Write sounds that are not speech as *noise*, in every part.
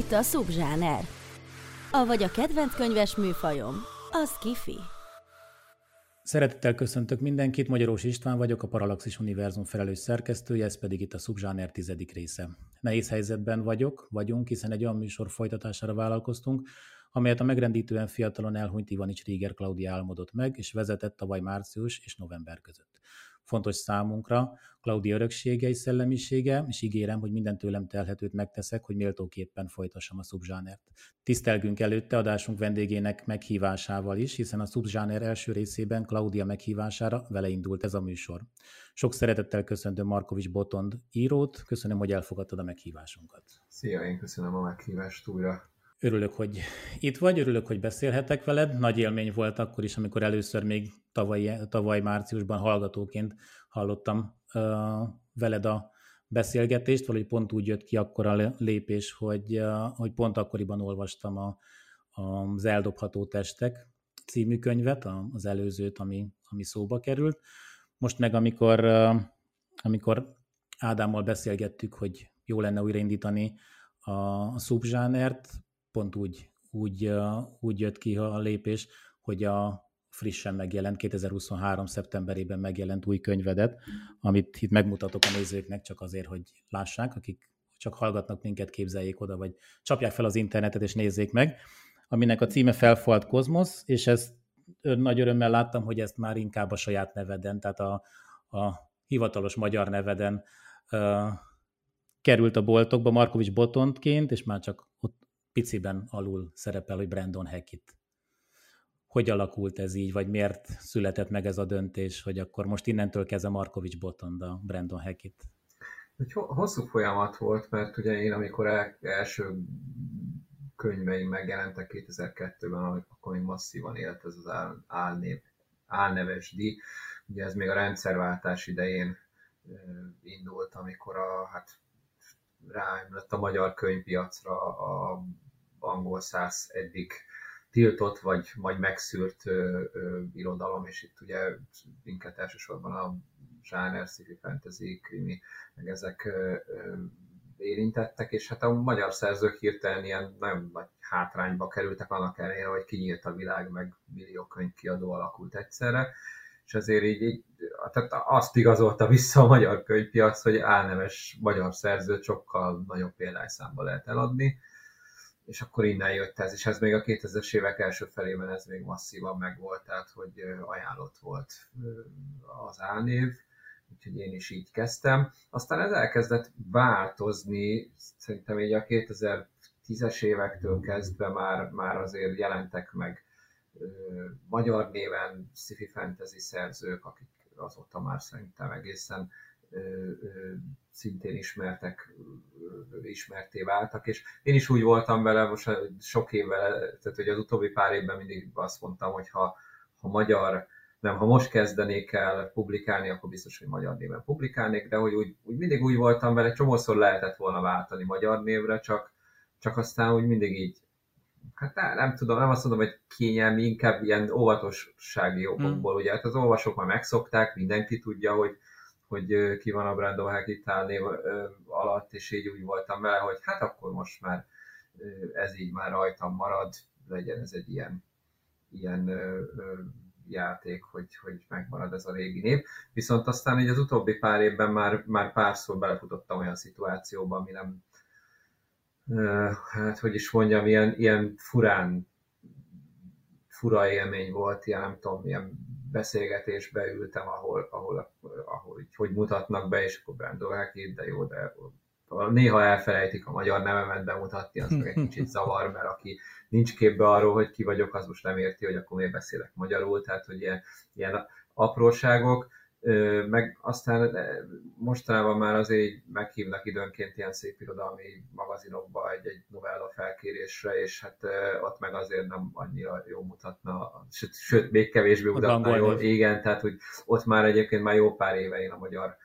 Itt a szubzsáner. Avagy a kedvenc könyves műfajom, az kifi. Szeretettel köszöntök mindenkit, Magyarós István vagyok, a Parallaxis Univerzum felelős szerkesztője, ez pedig itt a Subzsáner tizedik része. Nehéz helyzetben vagyok, vagyunk, hiszen egy olyan műsor folytatására vállalkoztunk, amelyet a megrendítően fiatalon elhunyt Ivanics Ríger Klaudia álmodott meg, és vezetett tavaly március és november között. Fontos számunkra Claudia öröksége és szellemisége, és ígérem, hogy minden tőlem telhetőt megteszek, hogy méltóképpen folytassam a szubzsánert. Tisztelgünk előtte adásunk vendégének meghívásával is, hiszen a szubzsáner első részében Claudia meghívására vele indult ez a műsor. Sok szeretettel köszöntöm Markovics Botond írót, köszönöm, hogy elfogadtad a meghívásunkat. Szia, én köszönöm a meghívást újra. Örülök, hogy itt vagy, örülök, hogy beszélhetek veled. Nagy élmény volt akkor is, amikor először még tavaly, tavaly márciusban hallgatóként hallottam uh, veled a beszélgetést, valahogy pont úgy jött ki akkor a lépés, hogy, uh, hogy pont akkoriban olvastam a, az Eldobható testek című könyvet, az előzőt, ami, ami szóba került. Most meg, amikor, uh, amikor Ádámmal beszélgettük, hogy jó lenne újraindítani a, a szubzsánert, pont úgy, úgy, úgy jött ki a lépés, hogy a frissen megjelent, 2023. szeptemberében megjelent új könyvedet, amit itt megmutatok a nézőknek csak azért, hogy lássák, akik csak hallgatnak minket, képzeljék oda, vagy csapják fel az internetet és nézzék meg, aminek a címe Felfalt Kozmosz, és ezt nagy örömmel láttam, hogy ezt már inkább a saját neveden, tehát a, a hivatalos magyar neveden uh, került a boltokba Markovics Botontként, és már csak ott piciben alul szerepel, hogy Brandon Hackett. Hogy alakult ez így, vagy miért született meg ez a döntés, hogy akkor most innentől kezdve Markovics Botond a Brandon Hackett? Egy hosszú folyamat volt, mert ugye én amikor el, első könyveim megjelentek 2002-ben, akkor még masszívan élt ez az álnév, álneves díj. Ugye ez még a rendszerváltás idején indult, amikor a, hát rájött a magyar könyvpiacra a angol száz eddig tiltott vagy, vagy megszűrt ö, ö, irodalom, és itt ugye minket elsősorban a zsáner, sci fantasy, krimi, meg ezek ö, ö, érintettek, és hát a magyar szerzők hirtelen ilyen nagyon nagy hátrányba kerültek annak ellenére, hogy kinyílt a világ, meg millió könyvkiadó alakult egyszerre, és ezért így, így tehát azt igazolta vissza a magyar könyvpiac, hogy álneves magyar szerzőt sokkal nagyobb példányszámba lehet eladni, és akkor innen jött ez, és ez még a 2000-es évek első felében ez még masszívan megvolt, tehát hogy ajánlott volt az álnév, úgyhogy én is így kezdtem. Aztán ez elkezdett változni, szerintem így a 2010-es évektől kezdve már, már azért jelentek meg magyar néven sci-fi fantasy szerzők, akik azóta már szerintem egészen szintén ismertek, ismerté váltak, és én is úgy voltam vele, most sok évvel, tehát hogy az utóbbi pár évben mindig azt mondtam, hogy ha, ha magyar, nem, ha most kezdenék el publikálni, akkor biztos, hogy magyar néven publikálnék, de hogy úgy, úgy mindig úgy voltam vele, csomószor lehetett volna váltani magyar névre, csak, csak aztán úgy mindig így hát nem, nem tudom, nem azt mondom, hogy kényelmi, inkább ilyen óvatossági okokból, hmm. ugye hát az olvasók már megszokták, mindenki tudja, hogy, hogy ki van a Brandon Hackett név alatt, és így úgy voltam vele, hogy hát akkor most már ez így már rajtam marad, legyen ez egy ilyen, ilyen játék, hogy, hogy megmarad ez a régi név. Viszont aztán így az utóbbi pár évben már, már párszor belefutottam olyan szituációba, ami nem, hát hogy is mondjam, ilyen, ilyen furán, fura élmény volt, ilyen nem tudom, ilyen beszélgetésbe ültem, ahol, ahol, ahol hogy mutatnak be, és akkor Brando Hackett, de jó, de néha elfelejtik a magyar nevemet bemutatni, az meg egy kicsit *laughs* zavar, mert aki nincs képbe arról, hogy ki vagyok, az most nem érti, hogy akkor miért beszélek magyarul, tehát hogy ilyen, ilyen apróságok, meg aztán mostanában már azért meghívnak időnként ilyen szép irodalmi magazinokba egy-egy novella felkérésre, és hát ott meg azért nem annyira jó mutatna, sőt, sőt még kevésbé mutatna jól. Igen, tehát hogy ott már egyébként már jó pár éve én a magyar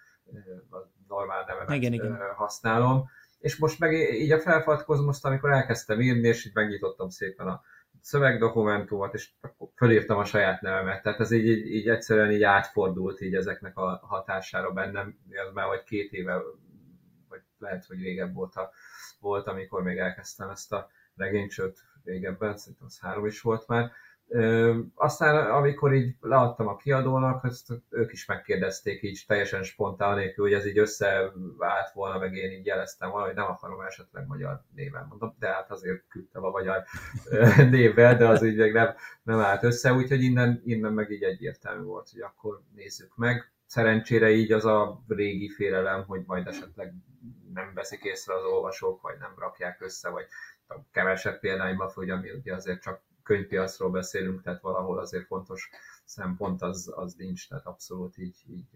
a normál nevemet igen, igen. használom. És most meg így a felfatkozmost, amikor elkezdtem írni, és így megnyitottam szépen a szövegdokumentumot, és fölírtam a saját nevemet. Tehát ez így, így, így egyszerűen így átfordult így ezeknek a hatására bennem, ez már vagy két éve, vagy lehet, hogy régebb óta volt, amikor még elkezdtem ezt a regényt, sőt régebben, szerintem az három is volt már, aztán amikor így leadtam a kiadónak, azt ők is megkérdezték így teljesen spontán nélkül, hogy ez így összeállt volna, meg én így jeleztem volna, hogy nem akarom esetleg magyar néven mondom, de hát azért küldtem a magyar *laughs* névvel, de az így meg nem, nem állt össze, úgyhogy innen, innen meg így egyértelmű volt, hogy akkor nézzük meg. Szerencsére így az a régi félelem, hogy majd esetleg nem veszik észre az olvasók, vagy nem rakják össze, vagy kevesebb példányba fog, ami ugye azért csak könyvpiacról beszélünk, tehát valahol azért fontos szempont az, az nincs, tehát abszolút így, így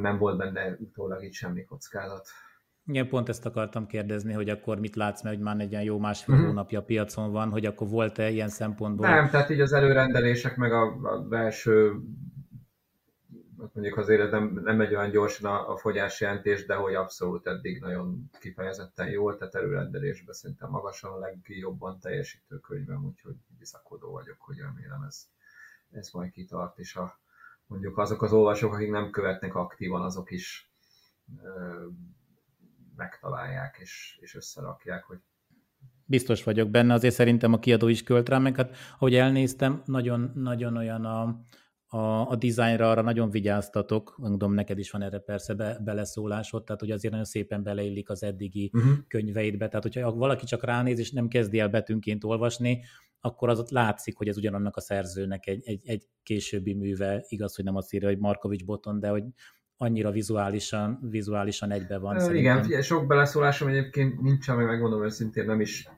nem volt benne utólag így semmi kockázat. Igen, pont ezt akartam kérdezni, hogy akkor mit látsz, mert hogy már egy ilyen jó másfél mm-hmm. hónapja piacon van, hogy akkor volt-e ilyen szempontból? Nem, tehát így az előrendelések, meg a, a belső mondjuk azért nem, nem megy olyan gyorsan a, a fogyásjelentés, de hogy abszolút eddig nagyon kifejezetten jól, tehát előrendelésben szerintem magasan a legjobban teljesítő könyvem, úgyhogy bizakodó vagyok, hogy remélem ez, ez majd kitart, és a, mondjuk azok az olvasók, akik nem követnek aktívan, azok is ö, megtalálják és, és összerakják, hogy Biztos vagyok benne, azért szerintem a kiadó is költ rá, meg hát ahogy elnéztem, nagyon, nagyon olyan a, a, a dizájnra arra nagyon vigyáztatok, mondom, neked is van erre persze be, beleszólásod, tehát hogy azért nagyon szépen beleillik az eddigi uh-huh. könyveidbe, tehát hogyha valaki csak ránéz és nem kezdi el betűnként olvasni, akkor az ott látszik, hogy ez ugyanannak a szerzőnek egy, egy, egy későbbi műve, igaz, hogy nem azt írja, hogy Markovics Boton, de hogy annyira vizuálisan, vizuálisan egybe van. Igen, szerintem. sok beleszólásom egyébként nincs, ami megmondom őszintén, nem is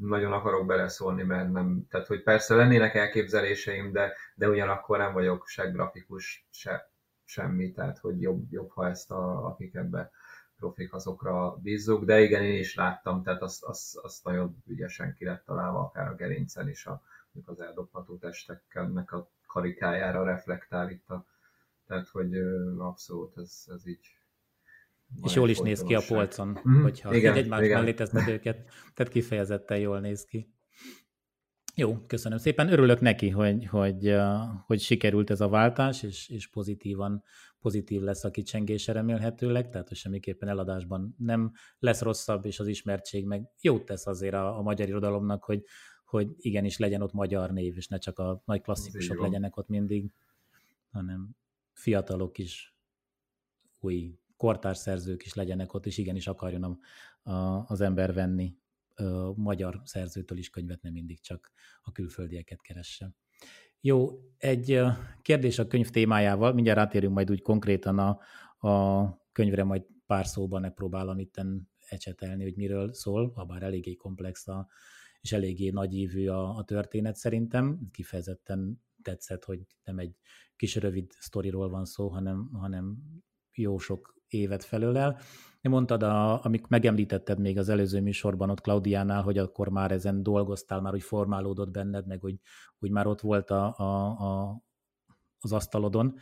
nagyon akarok beleszólni, mert nem, tehát hogy persze lennének elképzeléseim, de, de ugyanakkor nem vagyok se grafikus, se semmi, tehát hogy jobb, jobb ha ezt a, akik ebbe profik azokra bízzuk, de igen, én is láttam, tehát azt, azt, azt nagyon ügyesen ki lett találva, akár a gerincen is a, az eldobható testeknek a karikájára reflektál itt a, tehát hogy abszolút ez, ez így és jól is néz ki a polcon, mm-hmm. hogyha igen, egymás igen. mellé teszed őket, tehát kifejezetten jól néz ki. Jó, köszönöm szépen. Örülök neki, hogy, hogy, hogy sikerült ez a váltás, és, és pozitívan, pozitív lesz a kicsengése remélhetőleg, tehát hogy semmiképpen eladásban nem lesz rosszabb, és az ismertség meg jót tesz azért a, a magyar irodalomnak, hogy, hogy igenis legyen ott magyar név, és ne csak a nagy klasszikusok legyenek ott mindig, hanem fiatalok is új kortárs szerzők is legyenek ott, és igenis akarjon a, a, az ember venni a magyar szerzőtől is könyvet, nem mindig csak a külföldieket keresse. Jó, egy kérdés a könyv témájával, mindjárt rátérünk majd úgy konkrétan a, a könyvre, majd pár szóban megpróbálom itten ecsetelni, hogy miről szól, ha bár eléggé komplex a, és eléggé nagyívű a, a történet szerintem. Kifejezetten tetszett, hogy nem egy kis rövid sztoriról van szó, hanem, hanem jó sok évet felölel. Mondtad, a, amik megemlítetted még az előző műsorban ott Klaudiánál, hogy akkor már ezen dolgoztál, már hogy formálódott benned, meg hogy, hogy már ott volt a, a, a, az asztalodon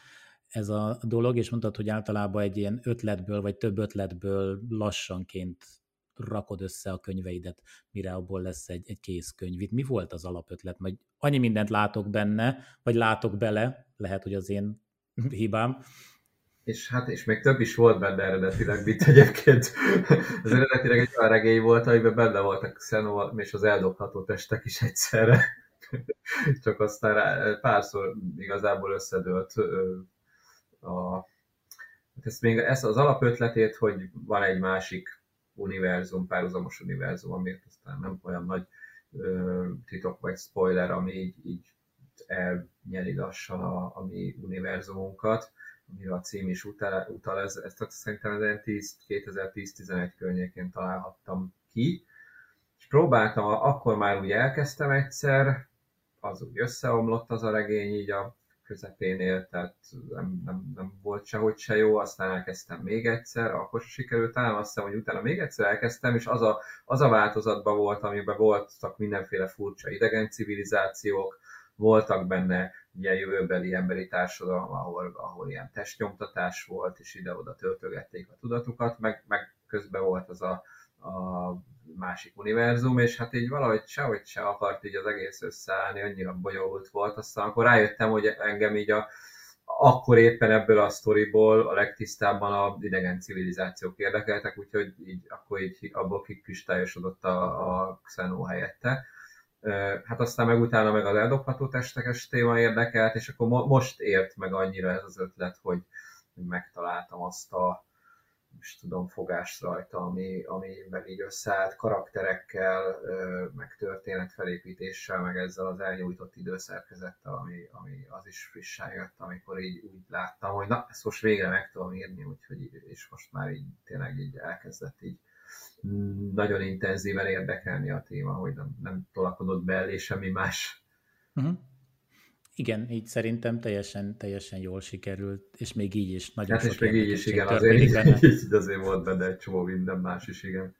ez a dolog, és mondtad, hogy általában egy ilyen ötletből, vagy több ötletből lassanként rakod össze a könyveidet, mire abból lesz egy, egy kész könyv. Mi volt az alapötlet? Vagy annyi mindent látok benne, vagy látok bele, lehet, hogy az én *laughs* hibám, és hát és még több is volt benne eredetileg, mint egyébként. Ez eredetileg egy olyan regény volt, amiben benne voltak Xenova és az eldobható testek is egyszerre. Csak aztán párszor igazából összedőlt a, hát ezt még ezt az alapötletét, hogy van egy másik univerzum, párhuzamos univerzum, amit aztán nem olyan nagy titok vagy spoiler, ami így, így elnyeli lassan a, a mi univerzumunkat amire a cím is utal, utal ez, ezt szerintem 2010-11 környékén találhattam ki, és próbáltam, akkor már úgy elkezdtem egyszer, az úgy összeomlott az a regény így a közepénél, tehát nem, nem, nem volt sehogy se jó, aztán elkezdtem még egyszer, akkor se sikerült, talán azt hiszem, hogy utána még egyszer elkezdtem, és az a, az a változatban volt, amiben voltak mindenféle furcsa idegen civilizációk, voltak benne ilyen jövőbeli emberi társadalom, ahol, ahol ilyen testnyomtatás volt, és ide-oda töltögették a tudatukat, meg, meg közben volt az a, a másik univerzum, és hát így valahogy sehogy se akart így az egész összeállni, annyira bonyolult volt, aztán akkor rájöttem, hogy engem így a, akkor éppen ebből a sztoriból a legtisztábban a idegen civilizációk érdekeltek, úgyhogy így, akkor így abból kikristályosodott a, a Xenó helyette. Hát aztán meg utána meg az eldobható testekes téma érdekelt, és akkor mo- most ért meg annyira ez az ötlet, hogy, megtaláltam azt a, is tudom, fogást rajta, ami, amivel így összeállt karakterekkel, meg történetfelépítéssel, meg ezzel az elnyújtott időszerkezettel, ami, ami az is frissen jött, amikor így úgy láttam, hogy na, ezt most végre meg tudom írni, úgyhogy és most már így tényleg így elkezdett így nagyon intenzíven érdekelni a téma, hogy nem, nem tolakodott be elé semmi más. Uh-huh. Igen, így szerintem teljesen, teljesen jól sikerült, és még így is nagyon hát sok és még így is, igen, azért *laughs* így, így azért volt benne egy csomó minden más is, igen.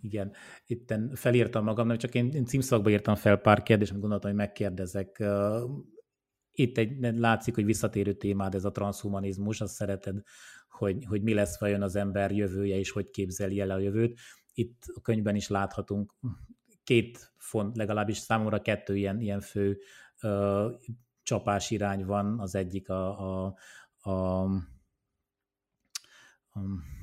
Igen, itt felírtam magamnak, csak én, én címszakba írtam fel pár kérdést, amit gondoltam, hogy megkérdezek. Itt egy, látszik, hogy visszatérő témád ez a transhumanizmus, azt szereted, hogy, hogy mi lesz vajon az ember jövője, és hogy képzeli el a jövőt. Itt a könyvben is láthatunk két font, legalábbis számomra kettő ilyen, ilyen fő ö, csapás irány van, az egyik a, a, a, a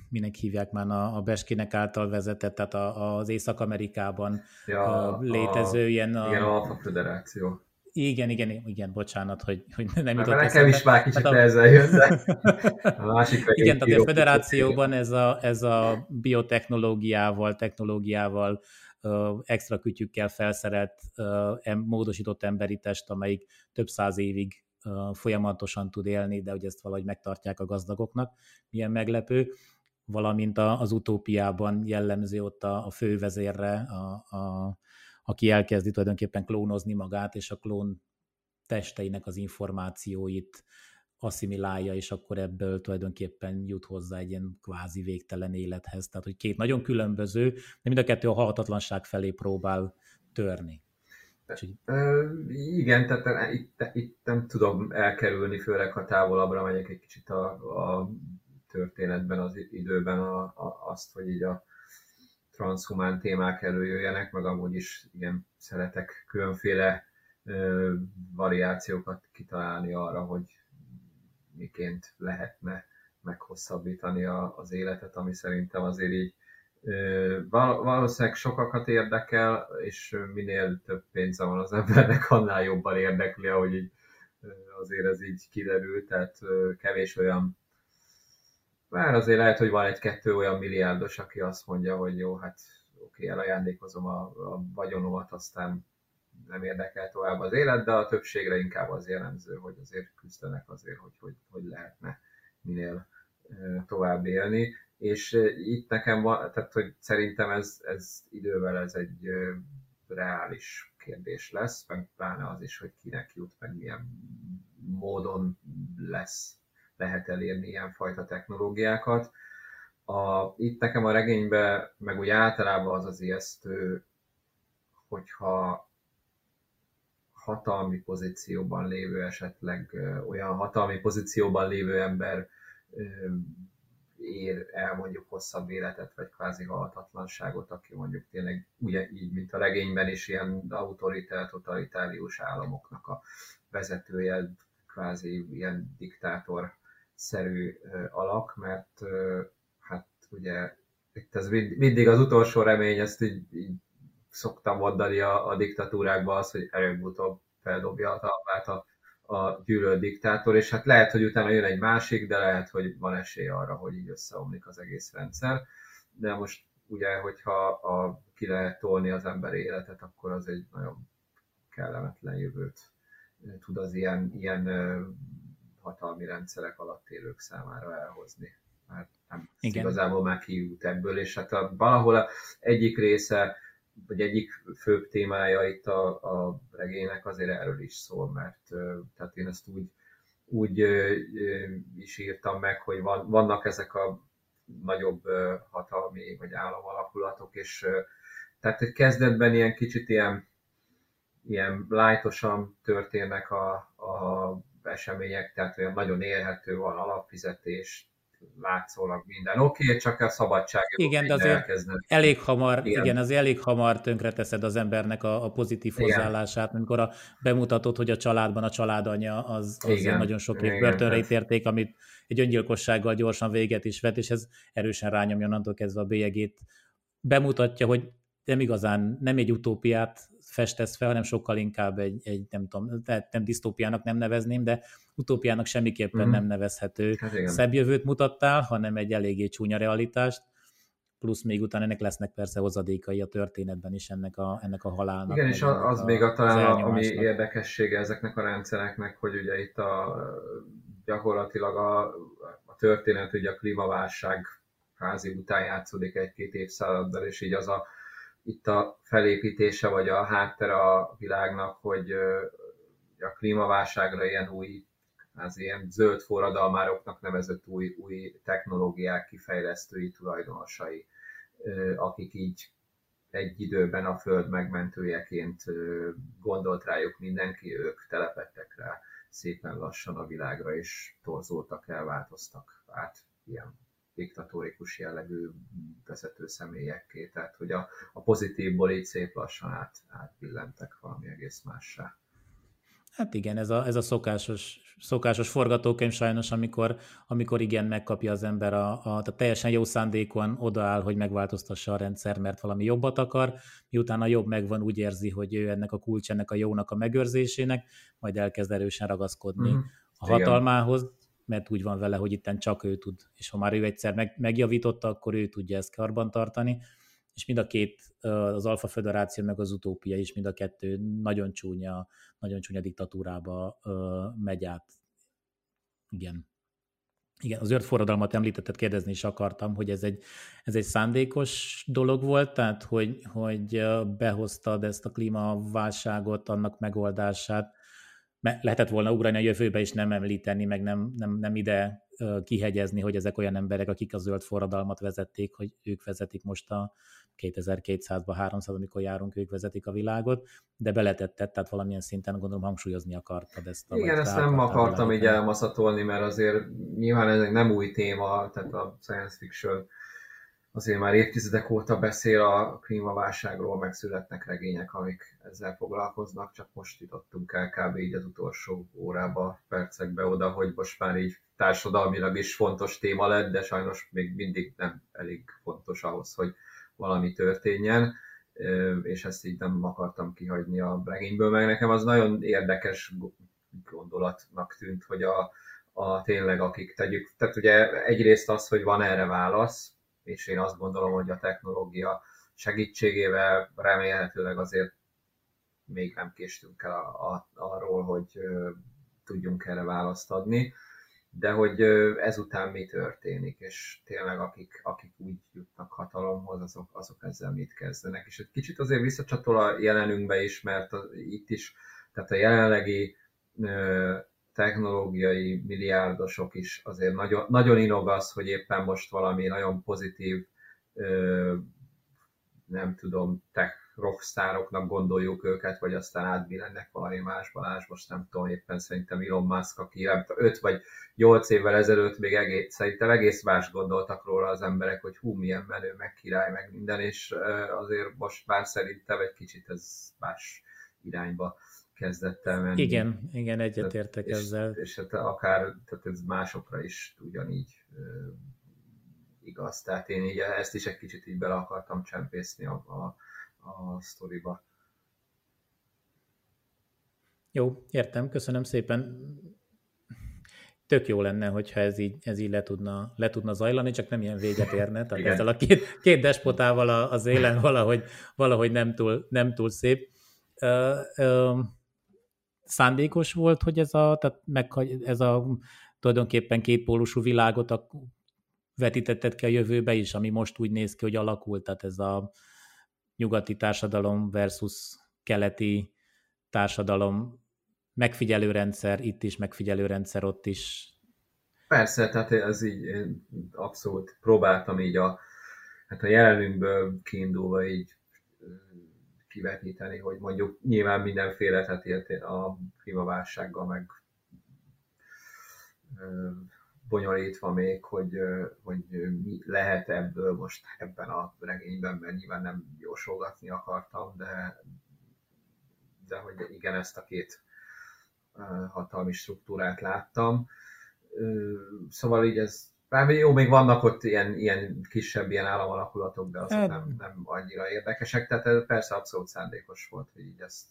minek hívják már a, a Beskinek által vezetett, tehát a, az Észak-Amerikában ja, létező a, ilyen... A, igen, a Alfa Föderáció. Igen, igen, igen, bocsánat, hogy, hogy nem jutott Nekem is már kicsit hát a... ezzel jön, de *laughs* a másik Igen, tehát a federációban ez a, ez a biotechnológiával, technológiával extra kütyükkel felszerelt, módosított emberi test, amelyik több száz évig folyamatosan tud élni, de hogy ezt valahogy megtartják a gazdagoknak. Milyen meglepő. Valamint az utópiában jellemző ott a, a fővezérre, a, a, aki elkezdi tulajdonképpen klónozni magát, és a klón testeinek az információit asszimilálja, és akkor ebből tulajdonképpen jut hozzá egy ilyen kvázi végtelen élethez. Tehát, hogy két nagyon különböző, de mind a kettő a halhatatlanság felé próbál törni. Igen, tehát itt, itt nem tudom elkerülni, főleg ha távolabbra megyek egy kicsit a, a történetben, az időben a, a, azt, hogy így a transhumán témák előjöjjenek, meg amúgy is igen, szeretek különféle ö, variációkat kitalálni arra, hogy miként lehetne meghosszabbítani a, az életet, ami szerintem azért így valószínűleg sokakat érdekel, és minél több pénze van az embernek, annál jobban érdekli, ahogy így azért ez így kiderül, tehát kevés olyan már azért lehet, hogy van egy-kettő olyan milliárdos, aki azt mondja, hogy jó, hát oké, elajándékozom a, a vagyonomat, aztán nem érdekel tovább az élet, de a többségre inkább az jellemző, hogy azért küzdenek azért, hogy, hogy, hogy lehetne minél tovább élni. És itt nekem van, tehát hogy szerintem ez, ez idővel ez egy reális kérdés lesz, meg pláne az is, hogy kinek jut, meg milyen módon lesz, lehet elérni ilyen fajta technológiákat. A, itt nekem a regényben, meg úgy általában az az ijesztő, hogyha hatalmi pozícióban lévő, esetleg olyan hatalmi pozícióban lévő ember ér el mondjuk hosszabb életet, vagy kvázi halhatatlanságot, aki mondjuk tényleg ugye így, mint a regényben is ilyen autoritár, totalitárius államoknak a vezetője, kvázi ilyen diktátor-szerű alak, mert hát ugye itt ez mindig az utolsó remény, ezt így, így szoktam mondani a, a diktatúrákban az, hogy előbb-utóbb feldobja a talpát a, a gyűlölt diktátor, és hát lehet, hogy utána jön egy másik, de lehet, hogy van esély arra, hogy így összeomlik az egész rendszer. De most ugye, hogyha a, ki lehet tolni az ember életet, akkor az egy nagyon kellemetlen jövőt tud az ilyen, ilyen hatalmi rendszerek alatt élők számára elhozni. Mert nem Igen. igazából már kijut ebből, és hát a, valahol a egyik része vagy egyik főbb témája itt a, a regénynek azért erről is szól, mert tehát én ezt úgy, úgy is írtam meg, hogy van, vannak ezek a nagyobb hatalmi vagy államalakulatok, és tehát egy kezdetben ilyen kicsit ilyen, ilyen lájtosan történnek a, a események, tehát olyan nagyon élhető van alapfizetés, látszólag minden oké, okay, csak a szabadság. Igen, de azért elég hamar, igen. igen, az elég hamar tönkreteszed az embernek a, a pozitív hozzáállását, amikor a, bemutatod, hogy a családban a családanya az, az igen. nagyon sok év börtönre ítérték, amit egy öngyilkossággal gyorsan véget is vet, és ez erősen rányomja onnantól kezdve a bélyegét. Bemutatja, hogy nem igazán, nem egy utópiát festesz fel, hanem sokkal inkább egy, egy nem tudom, tehát nem disztópiának nem nevezném, de utópiának semmiképpen mm-hmm. nem nevezhető hát szebb jövőt mutattál, hanem egy eléggé csúnya realitást, plusz még utána ennek lesznek persze hozadékai a történetben is ennek a, ennek a halálnak. Igen, és az, az a, még a, talán a, ami érdekessége ezeknek a rendszereknek, hogy ugye itt a gyakorlatilag a, a történet, ugye a klímaválság házi után játszódik egy-két évszázaddal, és így az a itt a felépítése vagy a háttere a világnak, hogy a klímaválságra ilyen új, az ilyen zöld forradalmároknak nevezett új, új technológiák kifejlesztői tulajdonosai, akik így egy időben a föld megmentőjeként gondolt rájuk mindenki, ők telepettek rá szépen lassan a világra, és torzultak el, változtak át ilyen diktatórikus jellegű vezető személyekké, tehát hogy a, a pozitívból így szép lassan át, átbillentek valami egész mássá. Hát igen, ez a, ez a szokásos, szokásos forgatókönyv sajnos, amikor, amikor igen, megkapja az ember a, a tehát teljesen jó szándékon odaáll, hogy megváltoztassa a rendszer, mert valami jobbat akar, miután a jobb megvan, úgy érzi, hogy ő ennek a kulcs, ennek a jónak a megőrzésének, majd elkezd erősen ragaszkodni mm, a hatalmához, mert úgy van vele, hogy itten csak ő tud, és ha már ő egyszer meg, megjavította, akkor ő tudja ezt karbantartani, és mind a két, az Alfa Föderáció meg az Utópia is, mind a kettő nagyon csúnya, nagyon csúnya diktatúrába megy át. Igen. Igen, az őrt forradalmat említetted, kérdezni is akartam, hogy ez egy, ez egy szándékos dolog volt, tehát hogy, hogy behoztad ezt a klímaválságot, annak megoldását, lehetett volna ugrani a jövőbe, és nem említeni, meg nem, nem, nem ide kihegyezni, hogy ezek olyan emberek, akik a zöld forradalmat vezették, hogy ők vezetik most a 2200-ba, 300 amikor járunk, ők vezetik a világot, de beletetted, tehát valamilyen szinten gondolom hangsúlyozni akartad ezt. A Igen, ezt nem akartam így elmaszatolni, mert azért nyilván ez egy nem új téma, tehát a science fiction azért már évtizedek óta beszél a klímaválságról, megszületnek regények, amik ezzel foglalkoznak, csak most jutottunk el kb. így az utolsó órába, percekbe oda, hogy most már így társadalmilag is fontos téma lett, de sajnos még mindig nem elég fontos ahhoz, hogy valami történjen, és ezt így nem akartam kihagyni a regényből, meg nekem az nagyon érdekes gondolatnak tűnt, hogy a, a tényleg akik tegyük, tehát ugye egyrészt az, hogy van erre válasz, és én azt gondolom, hogy a technológia segítségével remélhetőleg azért még nem késtünk el a, a, arról, hogy tudjunk erre választ adni, de hogy ezután mi történik, és tényleg akik, akik úgy jutnak hatalomhoz, azok, azok ezzel mit kezdenek. És egy kicsit azért visszacsatol a jelenünkbe is, mert az, itt is, tehát a jelenlegi technológiai milliárdosok is azért nagyon, nagyon inog az, hogy éppen most valami nagyon pozitív, nem tudom, tech rockstároknak gondoljuk őket, vagy aztán átbillennek valami más Balázs, most nem tudom, éppen szerintem Elon Musk, aki nem tudom, 5 vagy 8 évvel ezelőtt még egész, szerintem egész más gondoltak róla az emberek, hogy hú, milyen menő, meg király, meg minden, és azért most már szerintem egy kicsit ez más irányba kezdett el menni. Igen, igen, egyetértek ezzel. És, és hát akár tehát ez másokra is ugyanígy uh, igaz. Tehát én így ezt is egy kicsit így bele akartam csempészni a, a, a sztoriba. Jó, értem, köszönöm szépen. Tök jó lenne, hogyha ez így, ez így le, tudna, le tudna zajlani, csak nem ilyen véget érne. Tehát Igen. ezzel a két, két despotával az élen *laughs* valahogy, valahogy nem, túl, nem túl szép. Uh, uh, szándékos volt, hogy ez a, tehát meg, ez a tulajdonképpen kétpólusú világot a, vetítetted ki a jövőbe is, ami most úgy néz ki, hogy alakult, tehát ez a nyugati társadalom versus keleti társadalom, megfigyelőrendszer itt is, megfigyelőrendszer ott is. Persze, tehát ez így én abszolút próbáltam így a, hát a jelenünkből kiindulva így kivetíteni, hogy mondjuk nyilván mindenféle, tehát a klímaválsággal meg bonyolítva még, hogy, hogy mi lehet ebből most ebben a regényben, mert nyilván nem jósolgatni akartam, de, de hogy igen, ezt a két hatalmi struktúrát láttam. Szóval így ez, bár jó, még vannak ott ilyen, ilyen kisebb ilyen államalakulatok, de azok hát- nem, nem annyira érdekesek, tehát ez persze abszolút szándékos volt, hogy így ezt,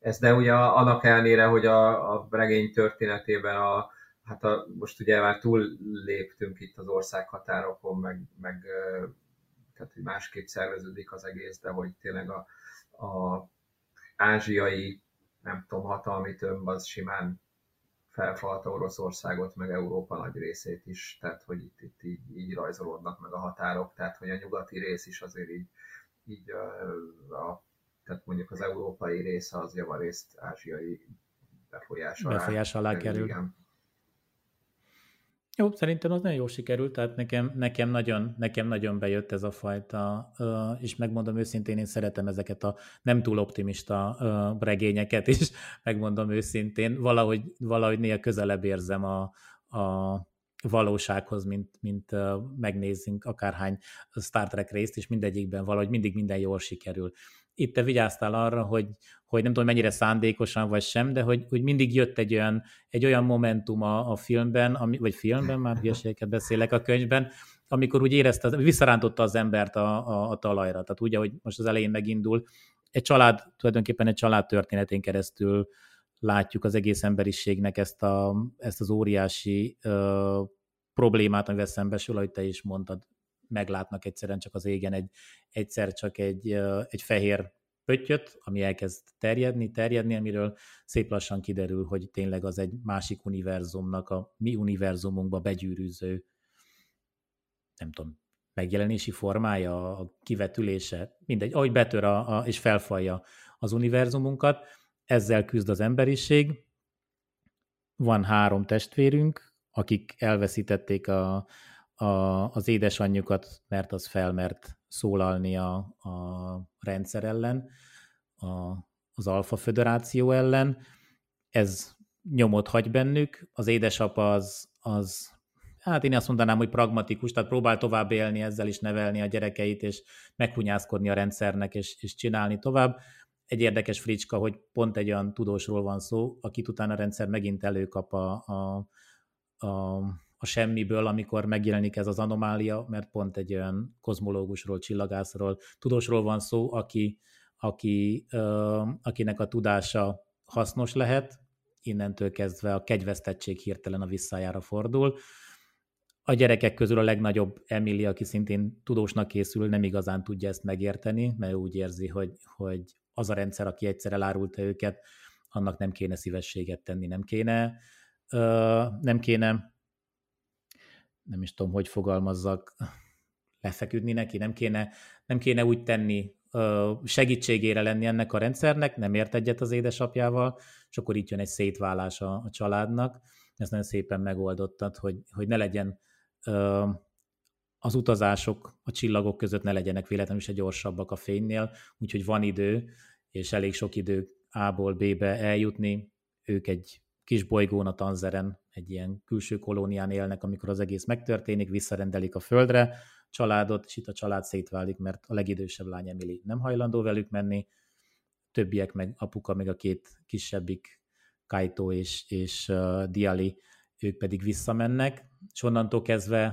ezt de ugye annak ellenére, hogy a, a regény történetében a, hát a, most ugye már túl léptünk itt az országhatárokon, meg, meg tehát hogy másképp szerveződik az egész, de hogy tényleg a, a ázsiai, nem tudom, hatalmi tömb az simán felfalta Oroszországot, meg Európa nagy részét is, tehát hogy itt, itt így, így rajzolódnak meg a határok, tehát hogy a nyugati rész is azért így, így a, tehát mondjuk az európai része az javarészt ázsiai befolyás alá, befolyás alá kerül. Igen. Jó, szerintem az nagyon jól sikerült, tehát nekem, nekem, nagyon, nekem nagyon bejött ez a fajta, és megmondom őszintén, én szeretem ezeket a nem túl optimista regényeket is, megmondom őszintén, valahogy, valahogy néha közelebb érzem a, a valósághoz, mint, mint megnézzünk akárhány Star Trek részt, és mindegyikben valahogy mindig minden jól sikerül itt te vigyáztál arra, hogy, hogy nem tudom mennyire szándékosan vagy sem, de hogy, hogy mindig jött egy olyan, egy olyan momentum a, a filmben, ami, vagy filmben, már hülyeségeket beszélek a könyvben, amikor úgy érezte, visszarántotta az embert a, a, a talajra. Tehát úgy, hogy most az elején megindul, egy család, tulajdonképpen egy család történetén keresztül látjuk az egész emberiségnek ezt, a, ezt az óriási ö, problémát, amivel szembesül, ahogy te is mondtad, meglátnak egyszerűen csak az égen egy, egyszer csak egy, egy fehér pöttyöt, ami elkezd terjedni, terjedni, amiről szép lassan kiderül, hogy tényleg az egy másik univerzumnak, a mi univerzumunkba begyűrűző, nem tudom, megjelenési formája, a kivetülése, mindegy, ahogy betör a, a, és felfalja az univerzumunkat, ezzel küzd az emberiség. Van három testvérünk, akik elveszítették a, a, az édesanyjukat, mert az felmert szólalni a, a rendszer ellen, a, az Alfa Föderáció ellen. Ez nyomot hagy bennük. Az édesapa az, az hát én azt mondanám, hogy pragmatikus, tehát próbál tovább élni ezzel is nevelni a gyerekeit, és meghunyászkodni a rendszernek, és, és csinálni tovább. Egy érdekes fricska, hogy pont egy olyan tudósról van szó, akit utána a rendszer megint előkap a, a, a a semmiből, amikor megjelenik ez az anomália, mert pont egy olyan kozmológusról, csillagászról, tudósról van szó, aki, aki, ö, akinek a tudása hasznos lehet, innentől kezdve a kegyvesztettség hirtelen a visszájára fordul. A gyerekek közül a legnagyobb Emily, aki szintén tudósnak készül, nem igazán tudja ezt megérteni, mert úgy érzi, hogy, hogy az a rendszer, aki egyszer elárulta őket, annak nem kéne szívességet tenni, nem kéne, ö, nem kéne nem is tudom, hogy fogalmazzak, lefeküdni neki, nem kéne, nem kéne úgy tenni, segítségére lenni ennek a rendszernek, nem ért egyet az édesapjával, és akkor itt jön egy szétválás a, a családnak. Ezt nagyon szépen megoldottad, hogy, hogy ne legyen az utazások a csillagok között ne legyenek véletlenül se gyorsabbak a fénynél, úgyhogy van idő, és elég sok idő A-ból B-be eljutni. Ők egy kis bolygón a Tanzeren, egy ilyen külső kolónián élnek, amikor az egész megtörténik, visszarendelik a földre családot, és itt a család szétválik, mert a legidősebb lány Emily nem hajlandó velük menni, többiek meg apuka, meg a két kisebbik, Kaito és, és uh, Diali, ők pedig visszamennek, és onnantól kezdve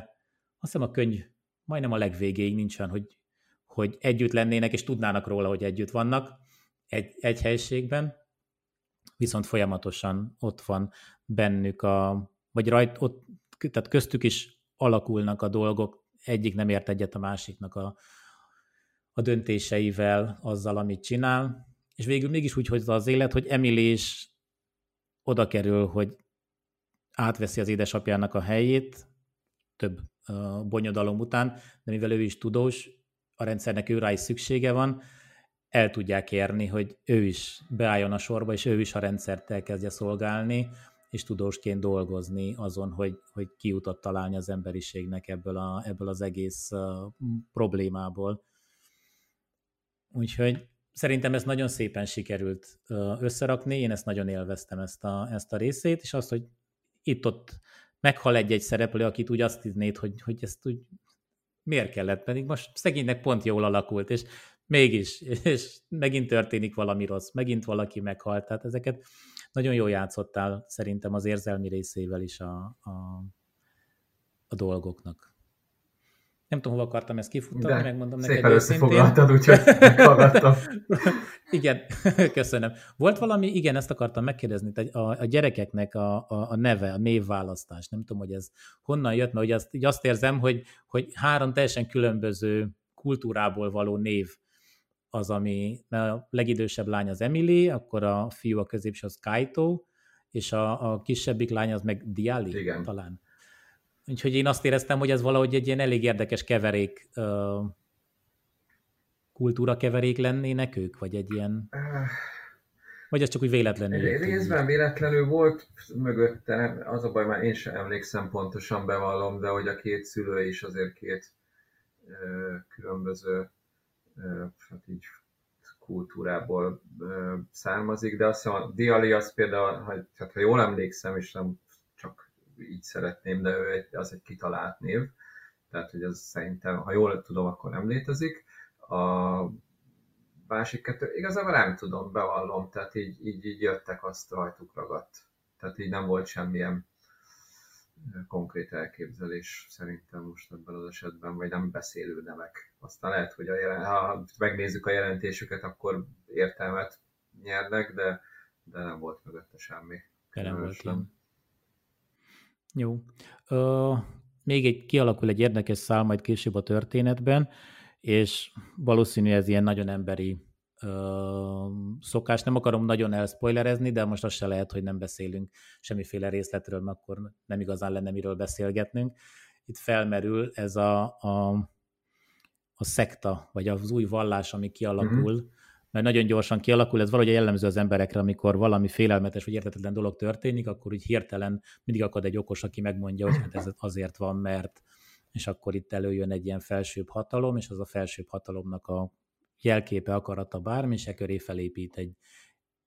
azt hiszem a könyv majdnem a legvégéig nincs olyan, hogy, hogy együtt lennének, és tudnának róla, hogy együtt vannak egy, egy helységben, viszont folyamatosan ott van bennük a, vagy rajt, ott, tehát köztük is alakulnak a dolgok, egyik nem ért egyet a másiknak a, a döntéseivel, azzal, amit csinál, és végül mégis úgy hozza az élet, hogy Emily is oda kerül, hogy átveszi az édesapjának a helyét, több uh, bonyodalom után, de mivel ő is tudós, a rendszernek őrá is szüksége van, el tudják érni, hogy ő is beálljon a sorba, és ő is a rendszert elkezdje szolgálni, és tudósként dolgozni azon, hogy, hogy kiutat találni az emberiségnek ebből, a, ebből az egész problémából. Úgyhogy szerintem ez nagyon szépen sikerült összerakni, én ezt nagyon élveztem ezt a, ezt a részét, és azt, hogy itt-ott meghal egy-egy szereplő, akit úgy azt hinnéd, hogy, hogy ezt úgy miért kellett, pedig most szegénynek pont jól alakult, és mégis, *laughs* és megint történik valami rossz, megint valaki meghalt, tehát ezeket nagyon jól játszottál szerintem az érzelmi részével is a, a, a dolgoknak. Nem tudom, hova akartam ezt kifutni, megmondom neked Szépen összefoglaltad, úgyhogy meghallgattam. *laughs* igen, *laughs* köszönöm. Volt valami, igen, ezt akartam megkérdezni, a, a gyerekeknek a, a, a neve, a névválasztás, nem tudom, hogy ez honnan jött, mert hogy azt, így azt érzem, hogy, hogy három teljesen különböző kultúrából való név az, ami, mert a legidősebb lány az Emily, akkor a fiú a középső az Kaito, és a, a kisebbik lány az meg Diali Igen. talán. Úgyhogy én azt éreztem, hogy ez valahogy egy ilyen elég érdekes keverék, kultúra keverék lennének ők, vagy egy ilyen... Vagy ez csak úgy véletlenül? Egy részben véletlenül volt mögötte, az a baj, már én sem emlékszem pontosan, bevallom, de hogy a két szülő is azért két ö, különböző hát így kultúrából származik, de azt hiszem a Diali az például, hogy, hát, ha jól emlékszem, és nem csak így szeretném, de ő egy, az egy kitalált név, tehát hogy az szerintem, ha jól tudom, akkor nem létezik. A másik kettő, igazából nem tudom, bevallom, tehát így, így, így jöttek, azt rajtuk ragadt. Tehát így nem volt semmilyen konkrét elképzelés szerintem most ebben az esetben, vagy nem beszélő nevek. Aztán lehet, hogy a jelen, ha megnézzük a jelentésüket, akkor értelmet nyernek, de, de nem volt mögötte semmi. Nem volt nem. Jó. Ö, még egy kialakul egy érdekes szál majd később a történetben, és valószínű ez ilyen nagyon emberi ö, szokás. Nem akarom nagyon elspoilerezni, de most az se lehet, hogy nem beszélünk semmiféle részletről, mert akkor nem igazán lenne miről beszélgetnünk. Itt felmerül ez a, a, a szekta, vagy az új vallás, ami kialakul, uh-huh. mert nagyon gyorsan kialakul, ez valahogy jellemző az emberekre, amikor valami félelmetes vagy értetetlen dolog történik, akkor úgy hirtelen mindig akad egy okos, aki megmondja, hogy hát ez azért van, mert és akkor itt előjön egy ilyen felsőbb hatalom, és az a felsőbb hatalomnak a jelképe, akarata bármi, és e köré felépít egy,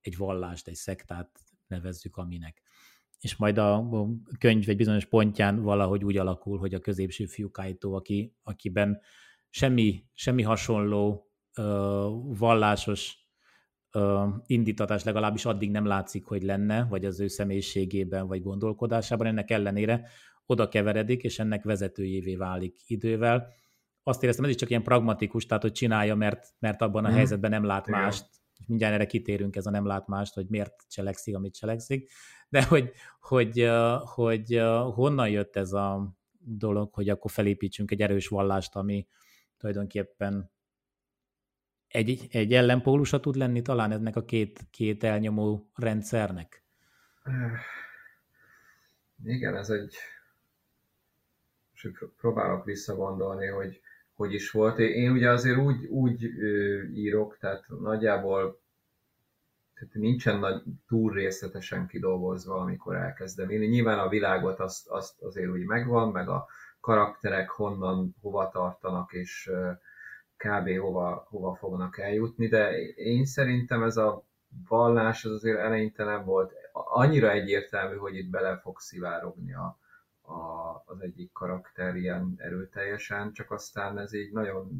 egy vallást, egy szektát nevezzük aminek. És majd a könyv egy bizonyos pontján valahogy úgy alakul, hogy a középső fiú Kaito, aki, akiben semmi, semmi hasonló ö, vallásos ö, indítatás legalábbis addig nem látszik, hogy lenne, vagy az ő személyiségében, vagy gondolkodásában. Ennek ellenére oda keveredik, és ennek vezetőjévé válik idővel. Azt éreztem, ez is csak ilyen pragmatikus, tehát hogy csinálja, mert, mert abban a hmm. helyzetben nem lát Igen. mást, és mindjárt erre kitérünk, ez a nem lát mást, hogy miért cselekszik, amit cselekszik, de hogy, hogy, hogy, hogy honnan jött ez a dolog, hogy akkor felépítsünk egy erős vallást, ami tulajdonképpen egy, egy ellenpólusa tud lenni talán ennek a két, két elnyomó rendszernek? Igen, ez egy és próbálok visszagondolni, hogy hogy is volt. Én ugye azért úgy, úgy írok, tehát nagyjából tehát nincsen nagy, túl részletesen kidolgozva, amikor elkezdem írni. Nyilván a világot azt, azt azért úgy megvan, meg a karakterek honnan, hova tartanak, és kb. hova, hova fognak eljutni, de én szerintem ez a vallás az azért eleinte nem volt annyira egyértelmű, hogy itt bele fog szivárogni a, a, az egyik karakter ilyen erőteljesen, csak aztán ez így nagyon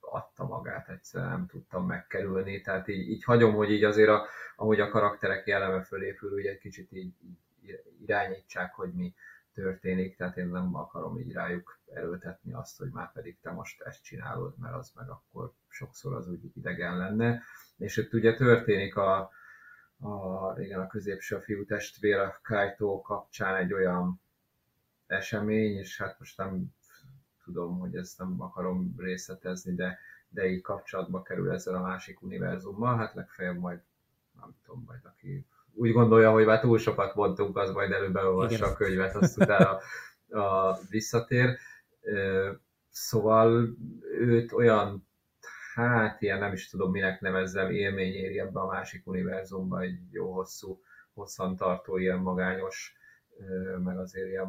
adta magát, egyszerűen nem tudtam megkerülni, tehát így, így hagyom, hogy így azért, a, ahogy a karakterek jelleme fölépül, ugye egy kicsit így, így irányítsák, hogy mi történik, tehát én nem akarom így rájuk erőltetni azt, hogy már pedig te most ezt csinálod, mert az meg akkor sokszor az úgy idegen lenne. És itt ugye történik a, a, igen, a középső fiú testvér a Kaito kapcsán egy olyan esemény, és hát most nem tudom, hogy ezt nem akarom részletezni, de, de így kapcsolatba kerül ezzel a másik univerzummal, hát legfeljebb majd, nem tudom, majd aki úgy gondolja, hogy már túl sokat mondtunk, az majd előbb elolvassa a könyvet, azt utána a, a visszatér. Szóval őt olyan hát ilyen nem is tudom minek nevezzem, élmény éri ebbe a másik univerzumba egy jó hosszú, hosszantartó, ilyen magányos, meg azért ilyen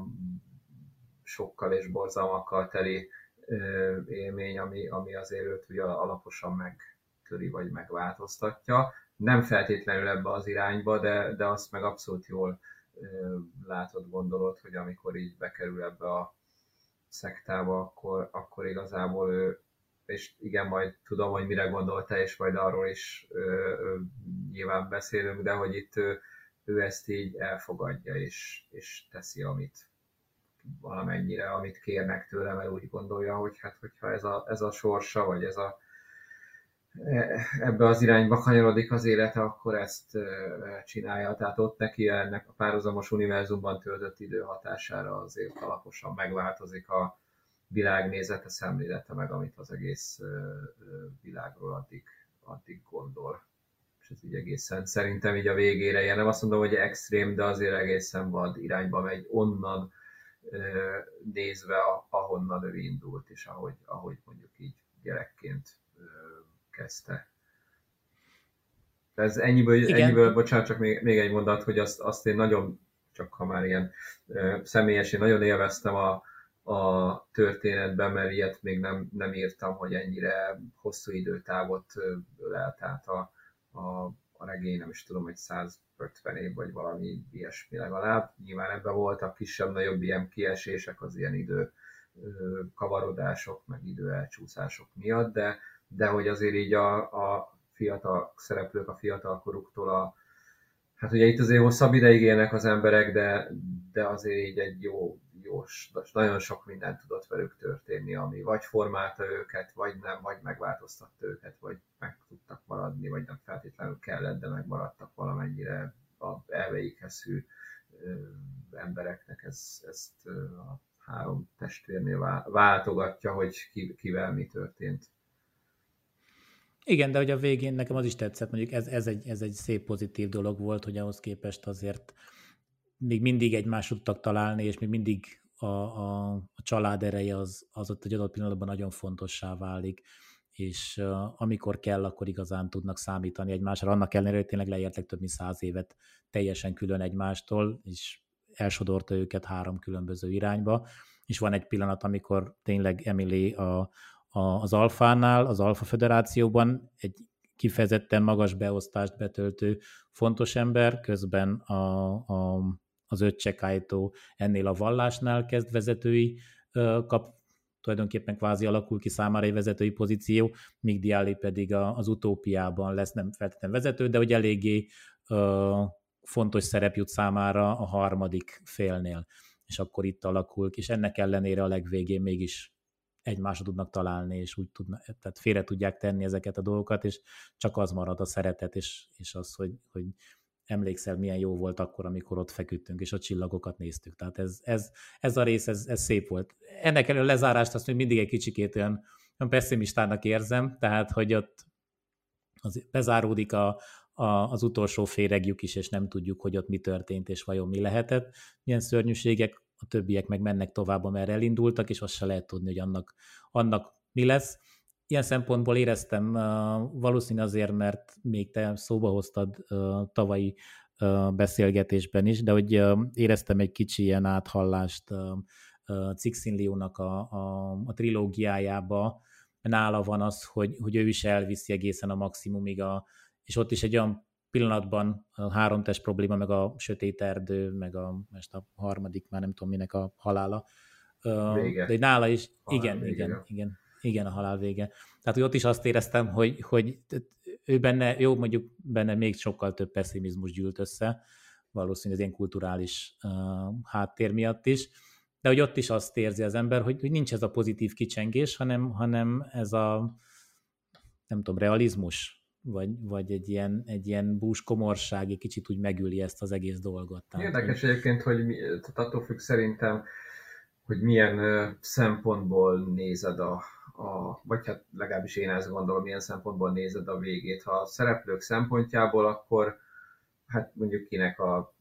sokkal és borzalmakkal teli élmény, ami, ami azért őt ugye alaposan megtöri vagy megváltoztatja. Nem feltétlenül ebbe az irányba, de, de azt meg abszolút jól látod, gondolod, hogy amikor így bekerül ebbe a szektába, akkor, akkor igazából ő, és igen, majd tudom, hogy mire gondolta, és majd arról is ö, ö, nyilván beszélünk, de hogy itt ő, ő ezt így elfogadja, és, és teszi, amit valamennyire, amit kérnek tőle, mert úgy gondolja, hogy hát, hogyha ez a, ez a sorsa, vagy ez a, ebbe az irányba kanyarodik az élete, akkor ezt csinálja. Tehát ott neki ennek a párhuzamos univerzumban töltött idő hatására azért alaposan megváltozik a világnézete, szemlélete, meg amit az egész világról addig, addig gondol. És ez így egészen szerintem így a végére, ilyen nem azt mondom, hogy extrém, de azért egészen vad irányba megy onnan nézve, ahonnan ő indult, és ahogy, ahogy mondjuk így gyerekként kezdte. Ez ennyiből, Igen. ennyiből bocsánat, csak még, még egy mondat, hogy azt, azt én nagyon, csak ha már ilyen személyes, én nagyon élveztem a, a történetben, mert ilyet még nem, nem írtam, hogy ennyire hosszú időtávot ölelt át a, a, a regény, nem is tudom, hogy 150 év, vagy valami ilyesmi legalább. Nyilván ebben voltak kisebb-nagyobb ilyen kiesések az ilyen idő kavarodások, meg idő elcsúszások miatt, de, de hogy azért így a, a fiatal szereplők, a fiatal koruktól a, hát ugye itt azért hosszabb ideig élnek az emberek, de, de azért így egy jó, jó, nagyon sok minden tudott velük történni, ami vagy formálta őket, vagy nem, vagy megváltoztatta őket, vagy meg tudtak maradni, vagy nem feltétlenül kellett, de megmaradtak valamennyire a elveikhez hű embereknek. Ez, ezt a három testvérnél váltogatja, hogy kivel mi történt. Igen, de hogy a végén nekem az is tetszett, mondjuk ez, ez, egy, ez egy szép pozitív dolog volt, hogy ahhoz képest azért még mindig egymás tudtak találni, és még mindig a, a, a család ereje az, az ott egy adott pillanatban nagyon fontossá válik, és uh, amikor kell, akkor igazán tudnak számítani egymásra. Annak ellenére, hogy tényleg leértek több mint száz évet teljesen külön egymástól, és elsodorta őket három különböző irányba, és van egy pillanat, amikor tényleg Emily a, az Alfánál, az Alfa Föderációban egy kifejezetten magas beosztást betöltő fontos ember, közben a, a, az öccse Kaito ennél a vallásnál kezd vezetői kap, tulajdonképpen kvázi alakul ki számára egy vezetői pozíció, míg Diáli pedig az utópiában lesz nem feltétlenül vezető, de hogy eléggé fontos szerep jut számára a harmadik félnél, és akkor itt alakul ki, és ennek ellenére a legvégén mégis egymásra tudnak találni, és úgy tudnak, tehát félre tudják tenni ezeket a dolgokat, és csak az marad a szeretet, és, és az, hogy, hogy emlékszel, milyen jó volt akkor, amikor ott feküdtünk, és a csillagokat néztük. Tehát ez, ez, ez a rész, ez, ez szép volt. Ennek elő lezárást azt még mindig egy kicsikét olyan, olyan pessimistának érzem, tehát, hogy ott az, bezáródik a, a, az utolsó féregjük is, és nem tudjuk, hogy ott mi történt, és vajon mi lehetett, milyen szörnyűségek, a többiek meg mennek tovább, amerre elindultak, és azt se lehet tudni, hogy annak, annak mi lesz. Ilyen szempontból éreztem valószínű azért, mert még te szóba hoztad tavalyi beszélgetésben is, de hogy éreztem egy kicsi ilyen áthallást Cixin a, a, a trilógiájába. Nála van az, hogy, hogy ő is elviszi egészen a maximumig, a, és ott is egy olyan pillanatban a három test probléma, meg a sötét erdő, meg a, most a harmadik, már nem tudom minek a halála. Vége. De nála is, igen, vége. igen, igen, igen, a halál vége. Tehát, hogy ott is azt éreztem, hogy, hogy ő benne, jó, mondjuk benne még sokkal több pessimizmus gyűlt össze, valószínűleg az ilyen kulturális uh, háttér miatt is, de hogy ott is azt érzi az ember, hogy, hogy nincs ez a pozitív kicsengés, hanem, hanem ez a, nem tudom, realizmus, vagy, vagy egy ilyen, egy ilyen búskomorság egy kicsit úgy megüli ezt az egész dolgot. Tehát, Érdekes hogy... egyébként, hogy mi, tehát attól függ szerintem, hogy milyen szempontból nézed a, a, vagy hát legalábbis én ezt gondolom, milyen szempontból nézed a végét. Ha a szereplők szempontjából, akkor hát mondjuk kinek a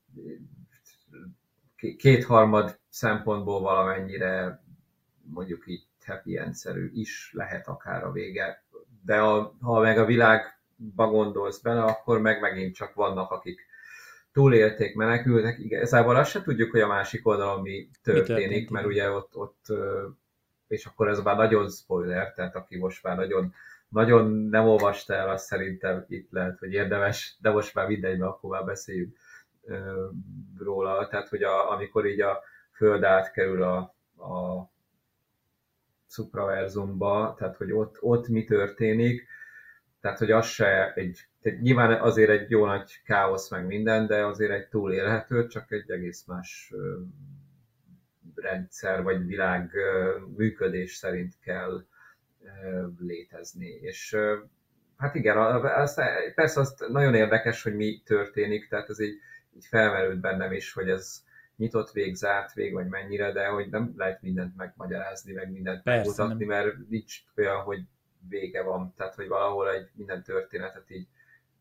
kétharmad szempontból valamennyire mondjuk így happy end is lehet akár a vége, de a, ha meg a világba gondolsz bele, akkor meg megint csak vannak, akik túlélték, menekülnek. Igazából azt se tudjuk, hogy a másik oldalon mi történik, mi történik mert ugye ott, ott, és akkor ez már nagyon spoiler, tehát aki most már nagyon, nagyon nem olvasta el, azt szerintem itt lehet, hogy érdemes, de most már mindegy, mert akkor már beszéljünk róla. Tehát, hogy a, amikor így a föld átkerül a, a supraverzumba, tehát, hogy ott, ott mi történik, tehát, hogy az se egy tehát nyilván azért egy jó nagy káosz meg minden, de azért egy túlélhető, csak egy egész más rendszer vagy világ működés szerint kell létezni. És hát igen, az, persze az nagyon érdekes, hogy mi történik, tehát ez így, így felmerült bennem is, hogy ez nyitott vég, zárt vég, vagy mennyire, de hogy nem lehet mindent megmagyarázni, meg mindent megmutatni, mert nincs olyan, hogy vége van, tehát hogy valahol egy minden történetet így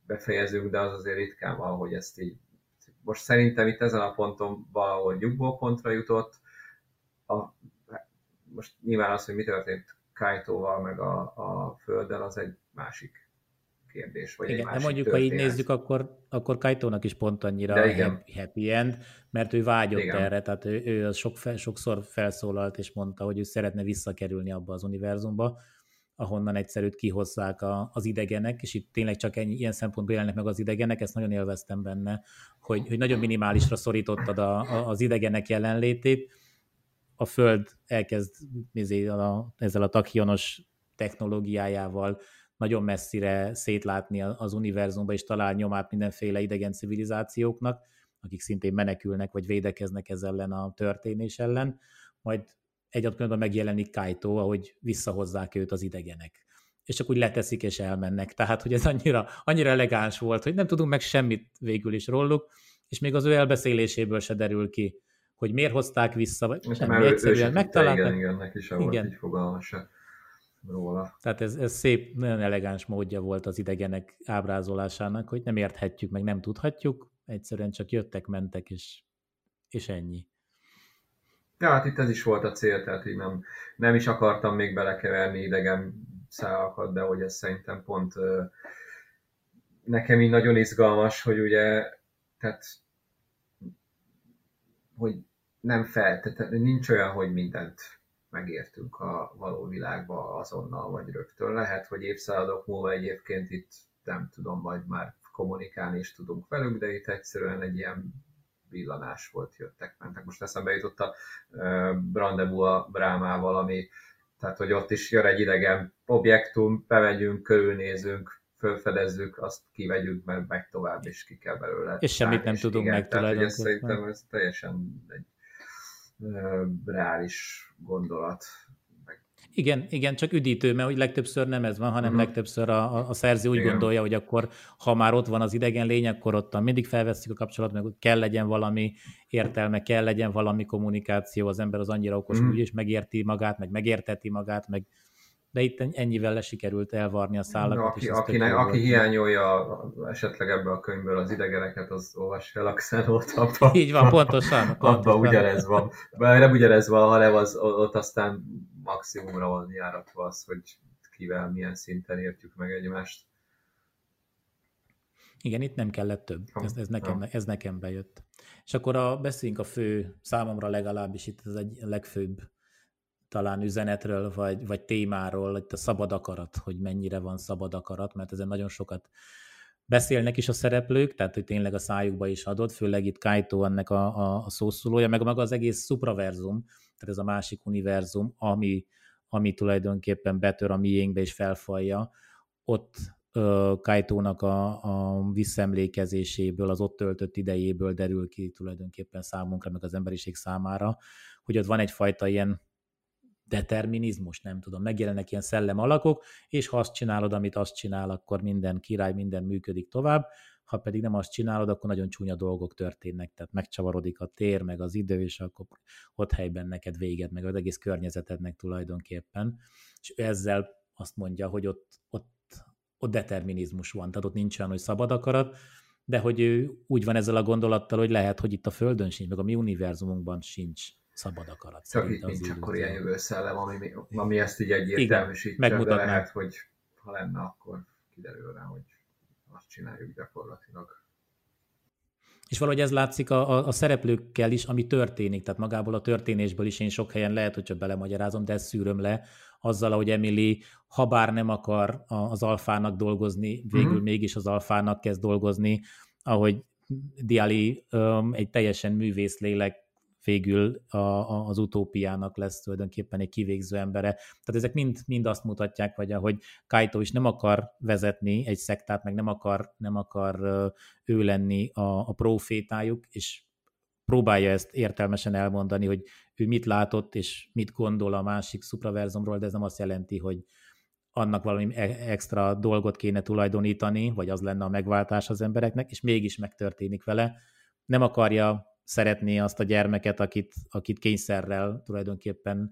befejezünk, de az azért ritkán van, hogy ezt így... Most szerintem itt ezen a ponton valahol nyugvó pontra jutott. Most nyilván az, hogy mi történt Kajtóval meg a, a Földdel, az egy másik kérdés. Vagy igen, egy másik de mondjuk, történet. ha így nézzük, akkor, akkor Kajtónak is pont annyira de igen. happy end, mert ő vágyott igen. erre, tehát ő, ő sok, sokszor felszólalt és mondta, hogy ő szeretne visszakerülni abba az univerzumba, ahonnan egyszerűt kihozzák a, az idegenek, és itt tényleg csak ennyi, ilyen szempontból jelennek meg az idegenek, ezt nagyon élveztem benne, hogy, hogy nagyon minimálisra szorítottad a, a, az idegenek jelenlétét, a Föld elkezd a, ezzel a takionos technológiájával nagyon messzire szétlátni az univerzumba, és talál nyomát mindenféle idegen civilizációknak, akik szintén menekülnek, vagy védekeznek ez ellen a történés ellen, majd egy pillanatban megjelenik Kaito, ahogy visszahozzák őt az idegenek. És csak úgy leteszik és elmennek. Tehát, hogy ez annyira, annyira elegáns volt, hogy nem tudunk meg semmit végül is róluk, és még az ő elbeszéléséből se derül ki, hogy miért hozták vissza, vagy semmi, már egyszerűen megtalálták. Igen, igen, neki sem igen. volt így fogalma se róla. Tehát ez, ez szép, nagyon elegáns módja volt az idegenek ábrázolásának, hogy nem érthetjük, meg nem tudhatjuk, egyszerűen csak jöttek, mentek, és, és ennyi. Ja, hát itt ez is volt a cél, tehát így nem, nem is akartam még belekeverni idegen szálakat, de hogy ez szerintem pont nekem így nagyon izgalmas, hogy ugye, tehát hogy nem fel, tehát nincs olyan, hogy mindent megértünk a való világba azonnal vagy rögtön. Lehet, hogy évszázadok múlva egyébként itt nem tudom, vagy már kommunikálni is tudunk velük, de itt egyszerűen egy ilyen villanás volt, jöttek, mentek. Most eszembe jutott a Brandebu a Brámával, ami, tehát hogy ott is jön egy idegen objektum, bemegyünk, körülnézünk, fölfedezzük, azt kivegyünk, mert meg tovább, és ki kell belőle. És semmit nem tudunk igen, meg tehát, ez Szerintem ez teljesen egy reális gondolat. Igen, igen, csak üdítő, mert hogy legtöbbször nem ez van, hanem uh-huh. legtöbbször a, a szerző úgy igen. gondolja, hogy akkor, ha már ott van az idegen lény, akkor ott mindig felveszik a kapcsolatot, meg kell legyen valami értelme, kell legyen valami kommunikáció, az ember az annyira okos, uh-huh. úgyis megérti magát, meg megérteti magát, meg de itt ennyivel le sikerült elvarni a szállakat. Aki, akinek, aki hiányolja esetleg ebből a könyvből az idegeneket, az olvassa el a Xenót abba. *laughs* Így van, pontosan. pontosan. abba ugyanez van. Bár nem ugyanez van, hanem az, ott aztán maximumra van járatva az, hogy kivel milyen szinten értjük meg egymást. Igen, itt nem kellett több. Ez, ez, nekem, ez nekem bejött. És akkor a, beszéljünk a fő, számomra legalábbis itt ez egy legfőbb talán üzenetről, vagy, vagy témáról, itt a szabad akarat, hogy mennyire van szabad akarat, mert ezen nagyon sokat beszélnek is a szereplők, tehát hogy tényleg a szájukba is adott, főleg itt Kaito ennek a, a, a szószólója, meg maga az egész supraverzum, tehát ez a másik univerzum, ami, ami tulajdonképpen betör a miénkbe és felfalja, ott uh, Kaitónak a, a visszaemlékezéséből, az ott töltött idejéből derül ki tulajdonképpen számunkra, meg az emberiség számára, hogy ott van egyfajta ilyen determinizmus, nem tudom, megjelennek ilyen szellem alakok, és ha azt csinálod, amit azt csinál, akkor minden király, minden működik tovább, ha pedig nem azt csinálod, akkor nagyon csúnya dolgok történnek, tehát megcsavarodik a tér, meg az idő, és akkor ott helyben neked véged, meg az egész környezetednek tulajdonképpen. És ezzel azt mondja, hogy ott, ott, ott determinizmus van, tehát ott nincs olyan, hogy szabad akarat, de hogy ő úgy van ezzel a gondolattal, hogy lehet, hogy itt a Földön sincs, meg a mi univerzumunkban sincs szabad akarat. Csak itt nincs akkor ilyen jövőszellem, ami, ami ezt így egyértelműsítse, de lehet, hogy ha lenne, akkor kiderülne, hogy azt csináljuk gyakorlatilag. És valahogy ez látszik a, a, a szereplőkkel is, ami történik, tehát magából a történésből is én sok helyen lehet, hogy csak belemagyarázom, de ezt szűröm le, azzal, hogy Emily, ha bár nem akar az alfának dolgozni, végül mm-hmm. mégis az alfának kezd dolgozni, ahogy Diali um, egy teljesen művész lélek végül a, a, az utópiának lesz tulajdonképpen egy kivégző embere. Tehát ezek mind, mind azt mutatják, vagy ahogy Kaito is nem akar vezetni egy szektát, meg nem akar, nem akar ő lenni a, a profétájuk, és próbálja ezt értelmesen elmondani, hogy ő mit látott, és mit gondol a másik szupraverzumról, de ez nem azt jelenti, hogy annak valami e-, extra dolgot kéne tulajdonítani, vagy az lenne a megváltás az embereknek, és mégis megtörténik vele. Nem akarja szeretné azt a gyermeket, akit, akit kényszerrel tulajdonképpen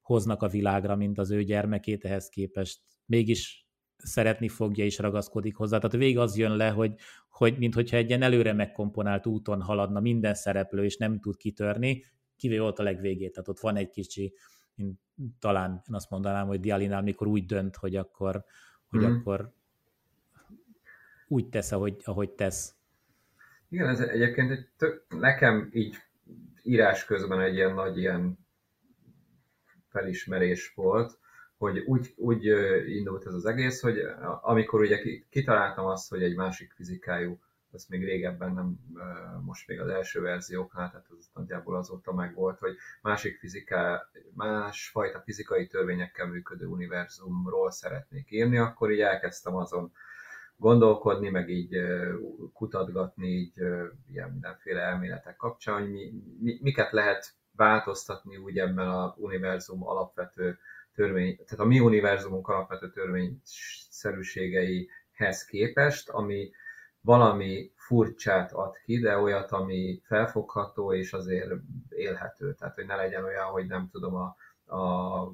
hoznak a világra, mint az ő gyermekét, ehhez képest mégis szeretni fogja és ragaszkodik hozzá. Tehát végig az jön le, hogy, hogy minthogyha egy ilyen előre megkomponált úton haladna minden szereplő, és nem tud kitörni, kivéve ott a legvégét. Tehát ott van egy kicsi, mint talán én azt mondanám, hogy Dialinál, mikor úgy dönt, hogy akkor, hogy mm. akkor úgy tesz, ahogy, ahogy tesz. Igen, ez egyébként egy tök, nekem így írás közben egy ilyen nagy ilyen felismerés volt, hogy úgy, úgy indult ez az egész, hogy amikor ugye kitaláltam azt, hogy egy másik fizikájú, ez még régebben nem, most még az első verzióknál, tehát az nagyjából azóta meg volt, hogy másik fiziká, másfajta fizikai törvényekkel működő univerzumról szeretnék írni, akkor így elkezdtem azon gondolkodni, meg így kutatgatni így ilyen mindenféle elméletek kapcsán, hogy mi, mi, miket lehet változtatni úgy ebben a univerzum alapvető törvény, tehát a mi univerzumunk alapvető törvényszerűségeihez képest, ami valami furcsát ad ki, de olyat, ami felfogható és azért élhető. Tehát, hogy ne legyen olyan, hogy nem tudom, a, a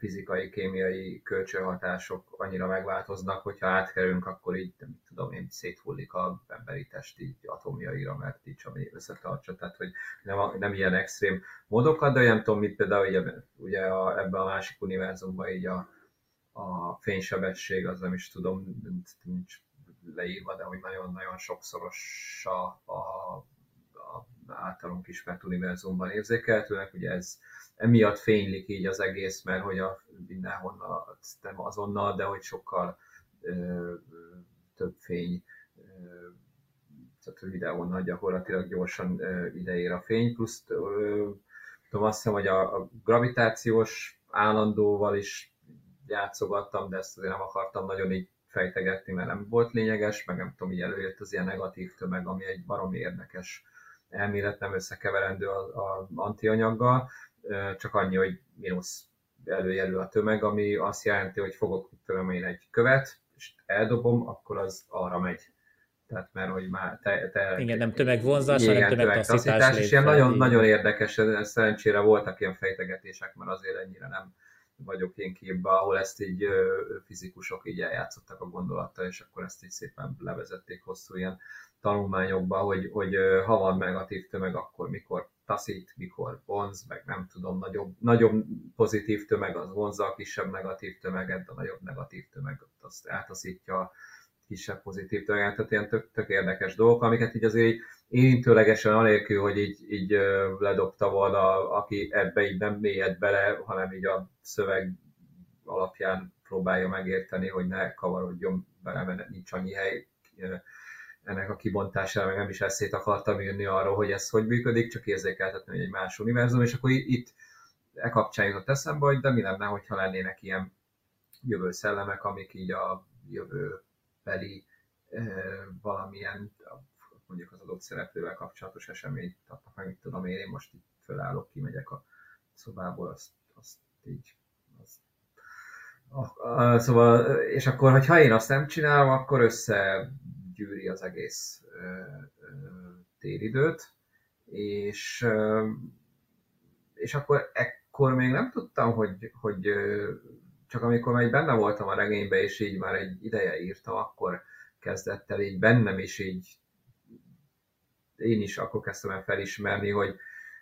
fizikai, kémiai kölcsönhatások annyira megváltoznak, hogyha átkerülünk, akkor így, nem tudom én, széthullik a emberi test így atomjaira, mert így ami összetartsa, tehát hogy nem, nem ilyen extrém módokat, de nem tudom, mit például ugye, ugye a, ebben a másik univerzumban így a, a fénysebesség, az nem is tudom, nincs leírva, de hogy nagyon-nagyon sokszoros a, a, a általunk ismert univerzumban érzékelhetőnek, ugye ez emiatt fénylik így az egész, mert hogy a mindenhonnan, nem azonnal, de hogy sokkal ö, több fény, ö, tehát a videónál gyakorlatilag gyorsan ideér a fény, plusz tudom azt hiszem, hogy a, a gravitációs állandóval is játszogattam, de ezt azért nem akartam nagyon így fejtegetni, mert nem volt lényeges, meg nem tudom, így előjött az ilyen negatív tömeg, ami egy baromi érdekes elmélet, nem összekeverendő az antianyaggal, csak annyi, hogy mínusz előjelű a tömeg, ami azt jelenti, hogy fogok tudom én egy követ, és eldobom, akkor az arra megy. Tehát mert hogy már te, te Igen, nem tömegvonzás, hanem tömegtaszítás. És ilyen nagyon, nagyon érdekes, szerencsére voltak ilyen fejtegetések, mert azért ennyire nem vagyok én képbe, ahol ezt így fizikusok így eljátszottak a gondolattal, és akkor ezt így szépen levezették hosszú ilyen tanulmányokba, hogy, hogy ha van negatív tömeg, akkor mikor taszít, mikor vonz, meg nem tudom, nagyobb, nagyobb pozitív tömeg az vonzza a kisebb negatív tömeget, a nagyobb negatív tömeg azt eltaszítja a kisebb pozitív tömeget, tehát ilyen tök, tök érdekes dolgok, amiket így azért érintőlegesen anélkül, hogy így, így ledobta volna, aki ebbe így nem mélyed bele, hanem így a szöveg alapján próbálja megérteni, hogy ne kavarodjon bele, mert nincs annyi hely ennek a kibontására, meg nem is eszét akartam írni arról, hogy ez hogy működik, csak érzékeltetni, hogy egy más univerzum, és akkor itt e kapcsán jutott eszembe, hogy de mi lenne, hogyha lennének ilyen jövő szellemek, amik így a jövőbeli valamilyen mondjuk az adott szereplővel kapcsolatos eseményt adtak meg, mit tudom én, én most itt fölállok, kimegyek a szobából, azt, azt így azt, a, a, szóval, és akkor, hogyha én azt nem csinálom, akkor össze gyűri az egész téridőt, és, és akkor ekkor még nem tudtam, hogy, hogy csak amikor még benne voltam a regénybe, és így már egy ideje írtam, akkor kezdett el így bennem is így én is akkor kezdtem el felismerni, hogy,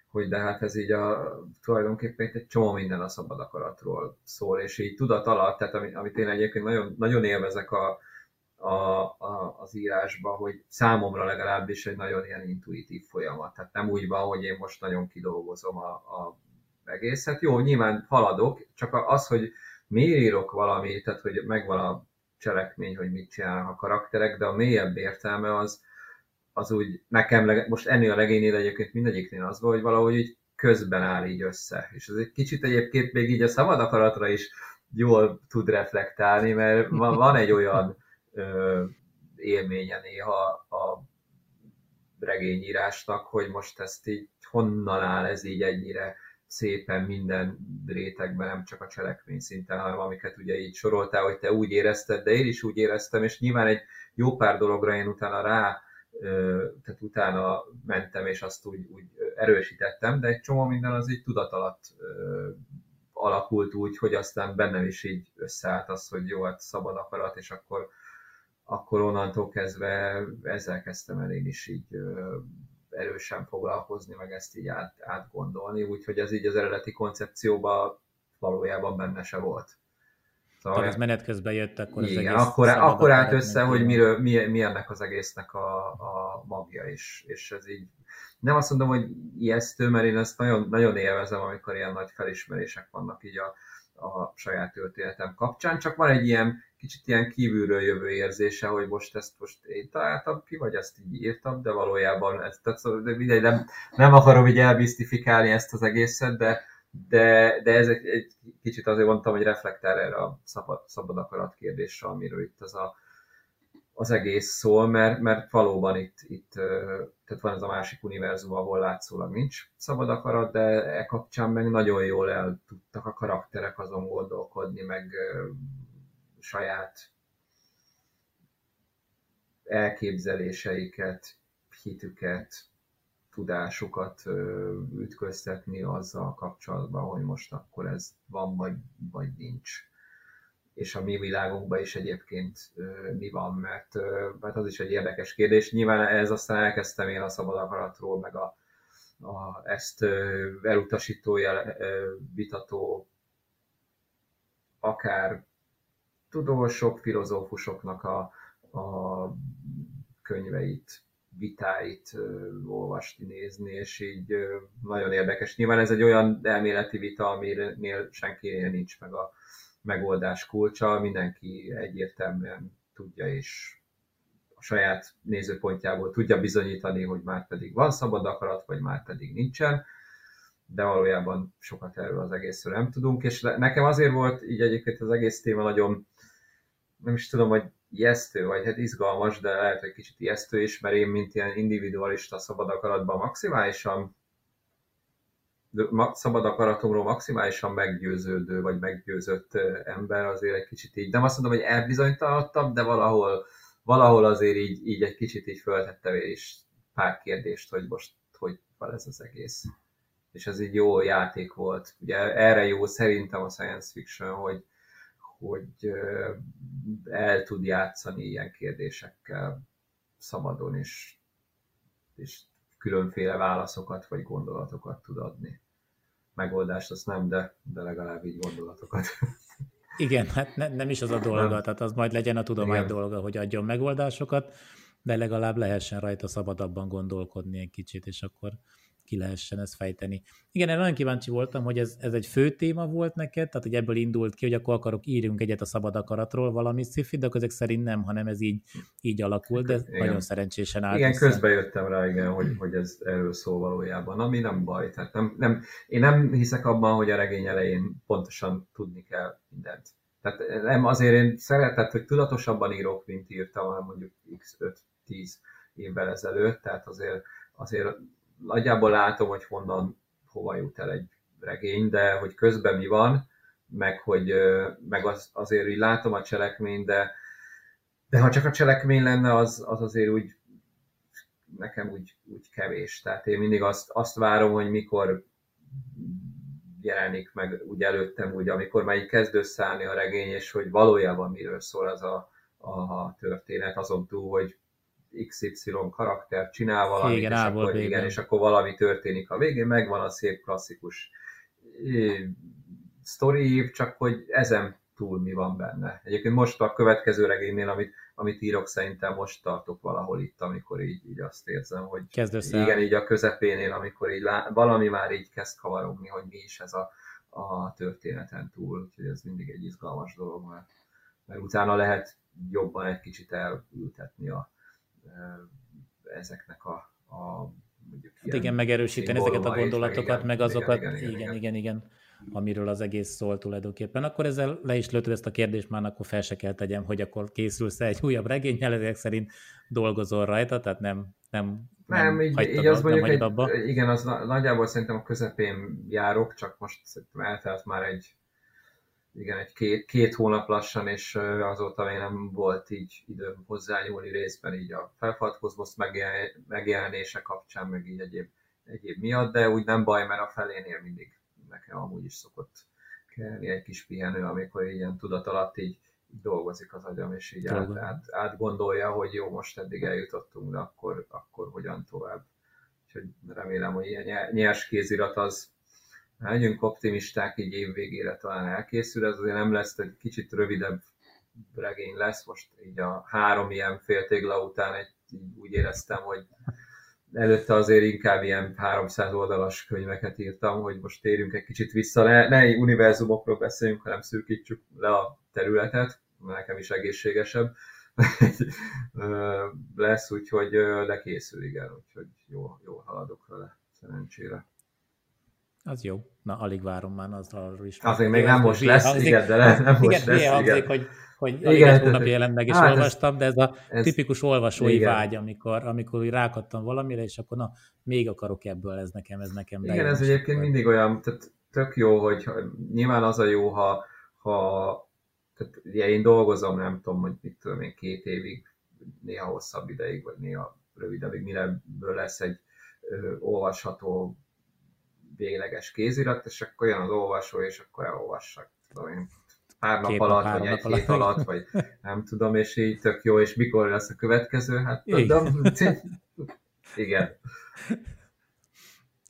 hogy de hát ez így a, tulajdonképpen egy csomó minden a szabad akaratról szól, és így tudat alatt, tehát amit én egyébként nagyon, nagyon élvezek a, a, a, az írásba, hogy számomra legalábbis egy nagyon ilyen intuitív folyamat. Tehát nem úgy van, hogy én most nagyon kidolgozom a, a egészet. Jó, nyilván haladok, csak az, hogy miért írok valamit, tehát hogy megvan a cselekmény, hogy mit csinálnak a karakterek, de a mélyebb értelme az, az úgy nekem, most ennél a legénynél egyébként mindegyiknél az volt, hogy valahogy így közben áll így össze. És ez egy kicsit egyébként még így a szabad akaratra is jól tud reflektálni, mert van egy olyan ö, élménye néha a regényírásnak, hogy most ezt így honnan áll ez így ennyire szépen minden rétegben, nem csak a cselekmény szinten, hanem amiket ugye így soroltál, hogy te úgy érezted, de én is úgy éreztem, és nyilván egy jó pár dologra én utána rá, tehát utána mentem, és azt úgy, úgy erősítettem, de egy csomó minden az így tudat alatt alakult úgy, hogy aztán bennem is így összeállt az, hogy jó, hát szabad akarat, és akkor, akkor onnantól kezdve ezzel kezdtem el én is így erősen foglalkozni, meg ezt így át, átgondolni, úgyhogy ez így az eredeti koncepcióban valójában benne se volt. Szóval ez menet közben jött, akkor az igen, egész akkor, akkor állt össze, hogy miről, mi, mi ennek az egésznek a, a magja is, és ez így nem azt mondom, hogy ijesztő, mert én ezt nagyon, nagyon élvezem, amikor ilyen nagy felismerések vannak így a, a saját történetem kapcsán, csak van egy ilyen kicsit ilyen kívülről jövő érzése, hogy most ezt most én találtam ki, vagy ezt így írtam, de valójában ezt, tehát, szóval, de mindegy, nem, nem akarom így elbisztifikálni ezt az egészet, de, de, de ez egy, egy kicsit azért mondtam, hogy reflektál erre a szabad, szabad akarat kérdésre, amiről itt az a, az egész szól, mert, mert valóban itt, itt tehát van ez a másik univerzum, ahol látszólag nincs szabad akarat, de e kapcsán meg nagyon jól el tudtak a karakterek azon gondolkodni, meg saját elképzeléseiket, hitüket, tudásukat ütköztetni azzal kapcsolatban, hogy most akkor ez van, vagy, vagy nincs. És a mi világunkban is egyébként mi van, mert, mert az is egy érdekes kérdés. Nyilván ez aztán elkezdtem én a szabad akaratról, meg a, a, ezt elutasító, vitató, akár tudósok, filozófusoknak a, a könyveit, vitáit olvasni, nézni, és így nagyon érdekes. Nyilván ez egy olyan elméleti vita, aminél senkinél nincs meg a megoldás kulcsa, mindenki egyértelműen tudja és a saját nézőpontjából tudja bizonyítani, hogy már pedig van szabad akarat, vagy már pedig nincsen, de valójában sokat erről az egészről nem tudunk, és nekem azért volt így egyébként az egész téma nagyon nem is tudom, hogy ijesztő, vagy hát izgalmas, de lehet, hogy kicsit ijesztő is, mert én, mint ilyen individualista szabad akaratban maximálisan szabad akaratomról maximálisan meggyőződő, vagy meggyőzött ember azért egy kicsit így, nem azt mondom, hogy elbizonytalanodtam, de valahol, valahol azért így, így egy kicsit így föltettem is pár kérdést, hogy most hogy van ez az egész. És ez így jó játék volt. Ugye erre jó szerintem a science fiction, hogy, hogy el tud játszani ilyen kérdésekkel szabadon, és, és különféle válaszokat vagy gondolatokat tud adni. Megoldást azt nem, de, de legalább így gondolatokat. *laughs* Igen, hát ne, nem is az a dolga, nem. tehát az majd legyen a tudomány Igen. dolga, hogy adjon megoldásokat, de legalább lehessen rajta szabadabban gondolkodni egy kicsit, és akkor ki lehessen ezt fejteni. Igen, én nagyon kíváncsi voltam, hogy ez, ez egy fő téma volt neked, tehát hogy ebből indult ki, hogy akkor akarok írjunk egyet a szabad akaratról valami sci de ezek szerint nem, hanem ez így, így alakult, de igen. nagyon szerencsésen állt. Igen, össze. közben jöttem rá, igen, hogy, hogy ez erről szól valójában, ami nem baj. Tehát nem, nem, én nem hiszek abban, hogy a regény elején pontosan tudni kell mindent. Tehát nem azért én szeretett, hogy tudatosabban írok, mint írtam, mondjuk x5-10 évvel ezelőtt, tehát azért, azért nagyjából látom, hogy honnan, hova jut el egy regény, de hogy közben mi van, meg hogy meg az, azért így látom a cselekményt, de, de ha csak a cselekmény lenne, az, az azért úgy nekem úgy, úgy kevés. Tehát én mindig azt, azt várom, hogy mikor jelenik meg úgy előttem, úgy, amikor már így kezd összeállni a regény, és hogy valójában miről szól az a, a történet, azon túl, hogy XY karakter csinál valamit, igen, és, akkor, igen, és akkor valami történik a végén, megvan a szép klasszikus sztori, csak hogy ezen túl mi van benne. Egyébként most a következő regénynél, amit, amit írok, szerintem most tartok valahol itt, amikor így, így azt érzem, hogy igen, így a közepénél, amikor így lá, valami már így kezd kavarogni, hogy mi is ez a, a történeten túl, úgyhogy ez mindig egy izgalmas dolog, mert, mert utána lehet jobban egy kicsit elültetni a, ezeknek a, a mondjuk hát igen, megerősíteni ezeket a gondolatokat, meg, azokat, igen igen, igen, igen, igen, igen, amiről az egész szól tulajdonképpen. Akkor ezzel le is lőtted ezt a kérdést, már akkor fel se kell tegyem, hogy akkor készülsz egy újabb regényel, ezek szerint dolgozol rajta, tehát nem, nem nem, nem így, így az mondjuk egy, abba. igen, az nagyjából szerintem a közepén járok, csak most szerintem eltelt már egy igen, egy két, két hónap lassan, és azóta még nem volt így időm hozzányúlni részben így a felfaltkozmosz megjelenése kapcsán, meg így egyéb, egyéb miatt, de úgy nem baj, mert a felénél mindig nekem amúgy is szokott kelni egy kis pihenő, amikor ilyen tudat alatt így dolgozik az agyam, és így át, át, átgondolja, hogy jó, most eddig eljutottunk, de akkor, akkor hogyan tovább. Úgyhogy remélem, hogy ilyen nyers kézirat az, legyünk optimisták, így év végére talán elkészül, ez azért nem lesz, egy kicsit rövidebb regény lesz, most így a három ilyen féltégla után egy, úgy éreztem, hogy előtte azért inkább ilyen 300 oldalas könyveket írtam, hogy most térjünk egy kicsit vissza, ne, ne univerzumokról beszéljünk, hanem szűkítsük le a területet, nekem is egészségesebb *laughs* lesz, úgyhogy lekészül, igen, úgyhogy jó, jó haladok vele, szerencsére. Az jó. Na, alig várom már az arról is. Azért még nem most lesz, hangzik, igen, de le, nem most igen, lesz. Hangzik, igen, hogy, hogy igen, egy hónapja jelent meg, és hát olvastam, de ez a ez, tipikus olvasói igen. vágy, amikor, amikor rákattam valamire, és akkor na, még akarok ebből, ez nekem, ez nekem. Igen, ez egyébként mindig olyan, tehát tök jó, hogy nyilván az a jó, ha, ha tehát ugye én dolgozom, nem tudom, hogy mit tudom én, két évig, néha hosszabb ideig, vagy néha rövidebbig, mire lesz egy ö, olvasható végleges kézirat, és akkor jön az olvasó, és akkor elolvassa, tudom én, pár nap Két alatt, nap, vagy egy alatt. hét alatt, vagy nem tudom, és így tök jó, és mikor lesz a következő, hát tudom, igen.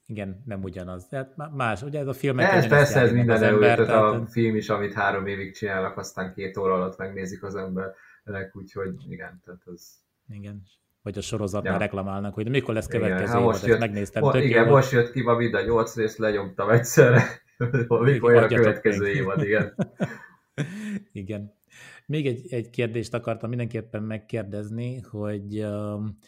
Igen, nem ugyanaz. Tehát más, ugye ez a filmek... Ez persze, ez minden ember, tehát a film is, amit három évig csinálnak, aztán két óra alatt megnézik az emberek, úgyhogy igen, tehát az... Igen, vagy a sorozatnál ja. reklamálnak, hogy mikor lesz következő igen, évad, jött, megnéztem. Mo- igen, jó, most jött ki ma mind a nyolc részt, lenyomtam egyszerre, *laughs* mikor jön a következő meg. évad, igen. *laughs* igen. Még egy, egy kérdést akartam mindenképpen megkérdezni, hogy um,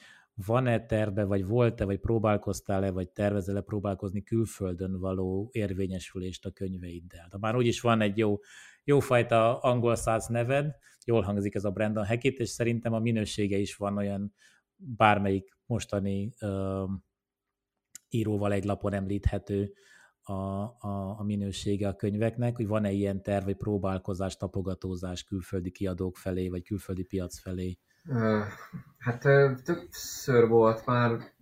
van-e terve, vagy volt-e, vagy próbálkoztál-e, vagy tervezel-e próbálkozni külföldön való érvényesülést a könyveiddel? De már úgyis van egy jó, jófajta angol száz neved, jól hangzik ez a Brandon Hackett, és szerintem a minősége is van olyan bármelyik mostani íróval egy lapon említhető a, a, a minősége a könyveknek, hogy van-e ilyen terv, vagy próbálkozás, tapogatózás külföldi kiadók felé, vagy külföldi piac felé? Hát többször volt már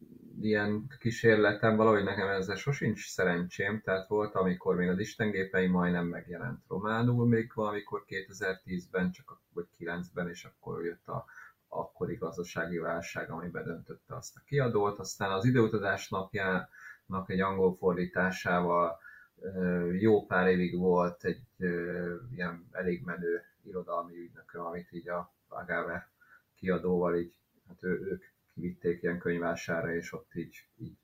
ilyen kísérletem, valahogy nekem ezzel sosincs szerencsém, tehát volt, amikor még az istengépei majdnem megjelent románul, még valamikor 2010-ben, csak vagy 9-ben, és akkor jött a akkori gazdasági válság, ami bedöntötte azt a kiadót. Aztán az időutazás napjának egy angol fordításával jó pár évig volt egy ilyen elég menő irodalmi ügynököm, amit így a Agave kiadóval így, hát ő, ők kivitték ilyen könyvására, és ott így, így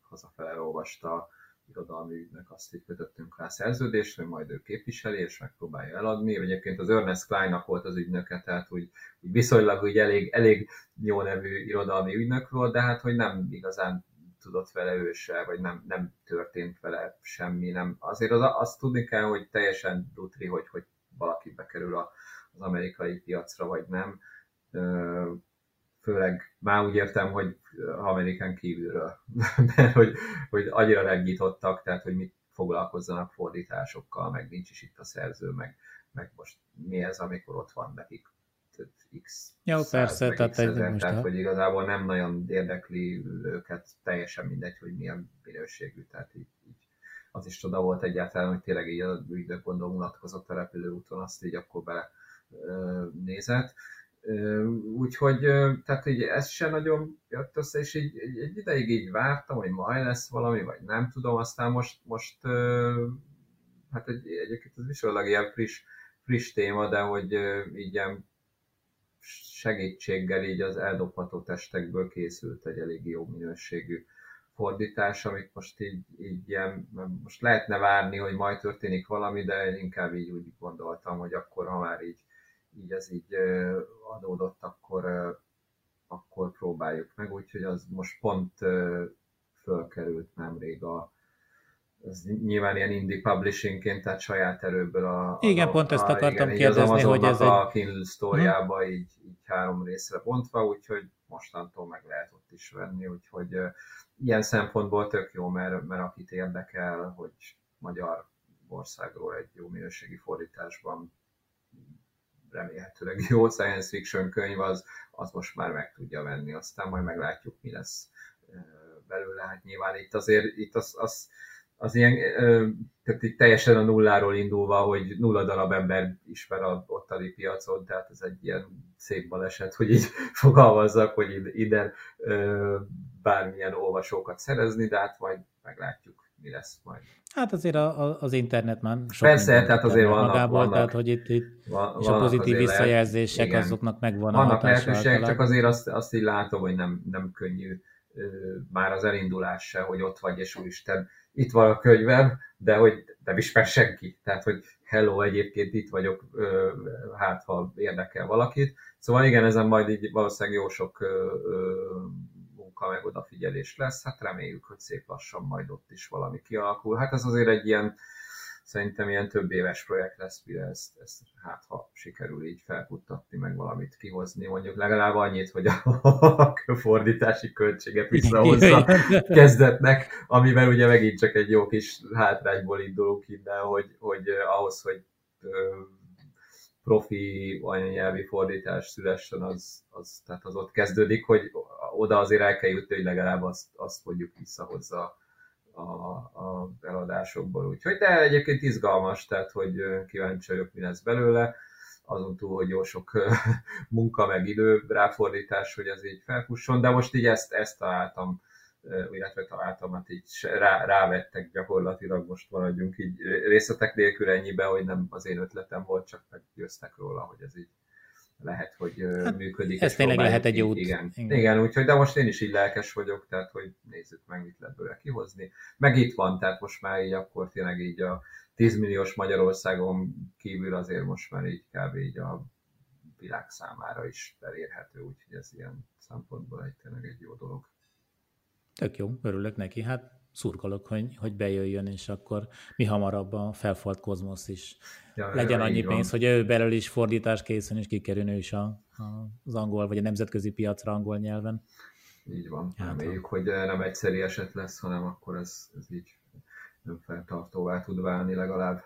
hazafele olvasta irodalmi ügynek azt így kötöttünk rá szerződést, hogy majd ő képviseli, és megpróbálja eladni. Egyébként az Ernest Kleinnak volt az ügynöke, tehát úgy, úgy viszonylag úgy elég, elég jó nevű irodalmi ügynök volt, de hát hogy nem igazán tudott vele ő se, vagy nem, nem történt vele semmi. Nem. Azért az, azt tudni kell, hogy teljesen dutri, hogy, hogy valaki bekerül a, az amerikai piacra, vagy nem főleg már úgy értem, hogy Amerikán kívülről, *laughs* mert hogy, hogy annyira megnyitottak, tehát hogy mit foglalkozzanak fordításokkal, meg nincs is itt a szerző, meg, meg most mi ez, amikor ott van nekik x Jó, persze, meg tehát, x ezer, tehát hogy igazából nem nagyon érdekli őket, teljesen mindegy, hogy milyen minőségű, tehát így, így az is csoda volt egyáltalán, hogy tényleg így a ügynök gondol mulatkozott a repülőúton, azt így akkor bele nézett Úgyhogy, tehát így ez se nagyon jött össze, és így egy ideig így vártam, hogy majd lesz valami, vagy nem tudom, aztán most, most hát egy, egyébként ez viszonylag ilyen friss, friss téma, de hogy így ilyen segítséggel így az eldobható testekből készült egy elég jó minőségű fordítás, amit most így, így ilyen, most lehetne várni, hogy majd történik valami, de inkább így úgy gondoltam, hogy akkor, ha már így, így ez így adódott, akkor, akkor próbáljuk meg, úgyhogy az most pont fölkerült nemrég a, ez nyilván ilyen indie publishingként, tehát saját erőből a... Igen, a, pont ezt a, akartam igen, kérdezni, hogy ez a egy... a Kindle sztoriába hmm. így, így három részre bontva, úgyhogy mostantól meg lehet ott is venni, úgyhogy uh, ilyen szempontból tök jó, mert, mert akit érdekel, hogy magyar országról egy jó minőségi fordításban remélhetőleg *laughs* jó science fiction könyv, az, az most már meg tudja venni, aztán majd meglátjuk, mi lesz belőle. Hát nyilván itt azért itt az, az az ilyen, tehát itt teljesen a nulláról indulva, hogy nulla darab ember ismer a ottani piacon, tehát ez egy ilyen szép baleset, hogy így *laughs* fogalmazzak, hogy ide bármilyen olvasókat szerezni, de hát majd meglátjuk, mi lesz majd. Hát azért a, a, az internet már sok Persze, tehát azért vannak, magából, vannak, tehát hogy itt, itt van, és a pozitív visszajelzések lehet, azoknak megvan vannak lehetőségek, csak azért azt, azt így látom, hogy nem, nem könnyű már az elindulás se, hogy ott vagy, és úristen, itt van a könyvem, de hogy nem ismer senki. Tehát, hogy hello, egyébként itt vagyok, hát ha érdekel valakit. Szóval igen, ezen majd így valószínűleg jó sok munka meg odafigyelés lesz. Hát reméljük, hogy szép lassan majd ott is valami kialakul. Hát ez azért egy ilyen szerintem ilyen több éves projekt lesz, mire ezt, ezt hát ha sikerül így felkuttatni, meg valamit kihozni, mondjuk legalább annyit, hogy a *laughs* fordítási költséget visszahozza kezdetnek, amivel ugye megint csak egy jó kis hátrányból indulunk innen, hogy, hogy ahhoz, hogy profi anyanyelvi fordítás szülessen, az, az, tehát az ott kezdődik, hogy oda azért el kell jutni, hogy legalább azt, azt mondjuk visszahozza a, a eladásokból. Úgyhogy de egyébként izgalmas, tehát hogy kíváncsi vagyok, mi lesz belőle. Azon túl, hogy jó sok munka meg idő ráfordítás, hogy ez így felfusson, de most így ezt, ezt találtam, illetve találtam, hát így rá, rávettek gyakorlatilag, most maradjunk így részletek nélkül ennyibe, hogy nem az én ötletem volt, csak meggyőztek róla, hogy ez így lehet, hogy hát, működik. Ez tényleg lehet egy út. Igen, igen. igen, úgyhogy, de most én is így lelkes vagyok, tehát hogy nézzük meg, mit lehet belőle kihozni. Meg itt van, tehát most már így akkor tényleg így a 10 milliós Magyarországon kívül azért most már így kb. így a világ számára is elérhető, úgyhogy ez ilyen szempontból egy tényleg egy jó dolog. Tök jó, örülök neki. Hát szurkolok, hogy, hogy bejöjjön, és akkor mi hamarabb a felfalt kozmosz is ja, legyen ja, annyi pénz, van. hogy ő belőle is fordítás készen, és kikerül is a, a, az angol, vagy a nemzetközi piacra angol nyelven. Így van. Hát, Reméljük, hogy nem egyszeri eset lesz, hanem akkor ez, ez így nem feltartóvá tud válni legalább.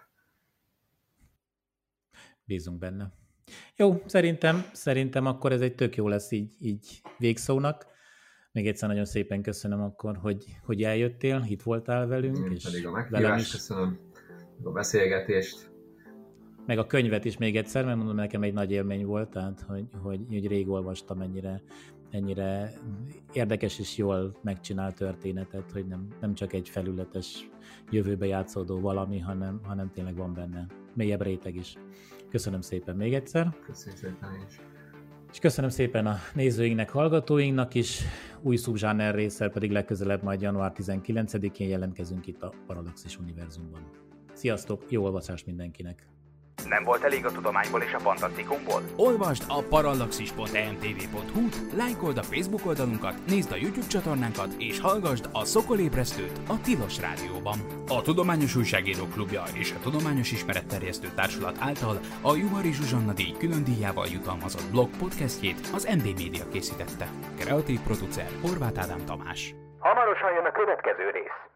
Bízunk benne. Jó, szerintem, szerintem akkor ez egy tök jó lesz így, így végszónak. Még egyszer nagyon szépen köszönöm akkor, hogy, hogy eljöttél, itt voltál velünk. Én és pedig a meghívást köszönöm, a beszélgetést. Meg a könyvet is még egyszer, mert mondom, nekem egy nagy élmény volt, tehát hogy, hogy, hogy rég olvastam ennyire, ennyire érdekes és jól megcsinált történetet, hogy nem, nem csak egy felületes jövőbe játszódó valami, hanem, hanem tényleg van benne mélyebb réteg is. Köszönöm szépen még egyszer. Köszönöm szépen is. És köszönöm szépen a nézőinknek, hallgatóinknak is. Új szubzsáner részsel pedig legközelebb majd január 19-én jelentkezünk itt a Parallaxis Univerzumban. Sziasztok, jó olvasást mindenkinek! Nem volt elég a tudományból és a fantasztikumból? Olvasd a parallaxis.emtv.hu, lájkold a Facebook oldalunkat, nézd a YouTube csatornánkat, és hallgassd a Szokolébresztőt a Tilos Rádióban. A Tudományos Újságírók Klubja és a Tudományos Ismeretterjesztő Társulat által a Juhari Zsuzsanna díj külön díjával jutalmazott blog podcastjét az MD Media készítette. Kreatív producer Horváth Ádám Tamás. Hamarosan jön a következő rész.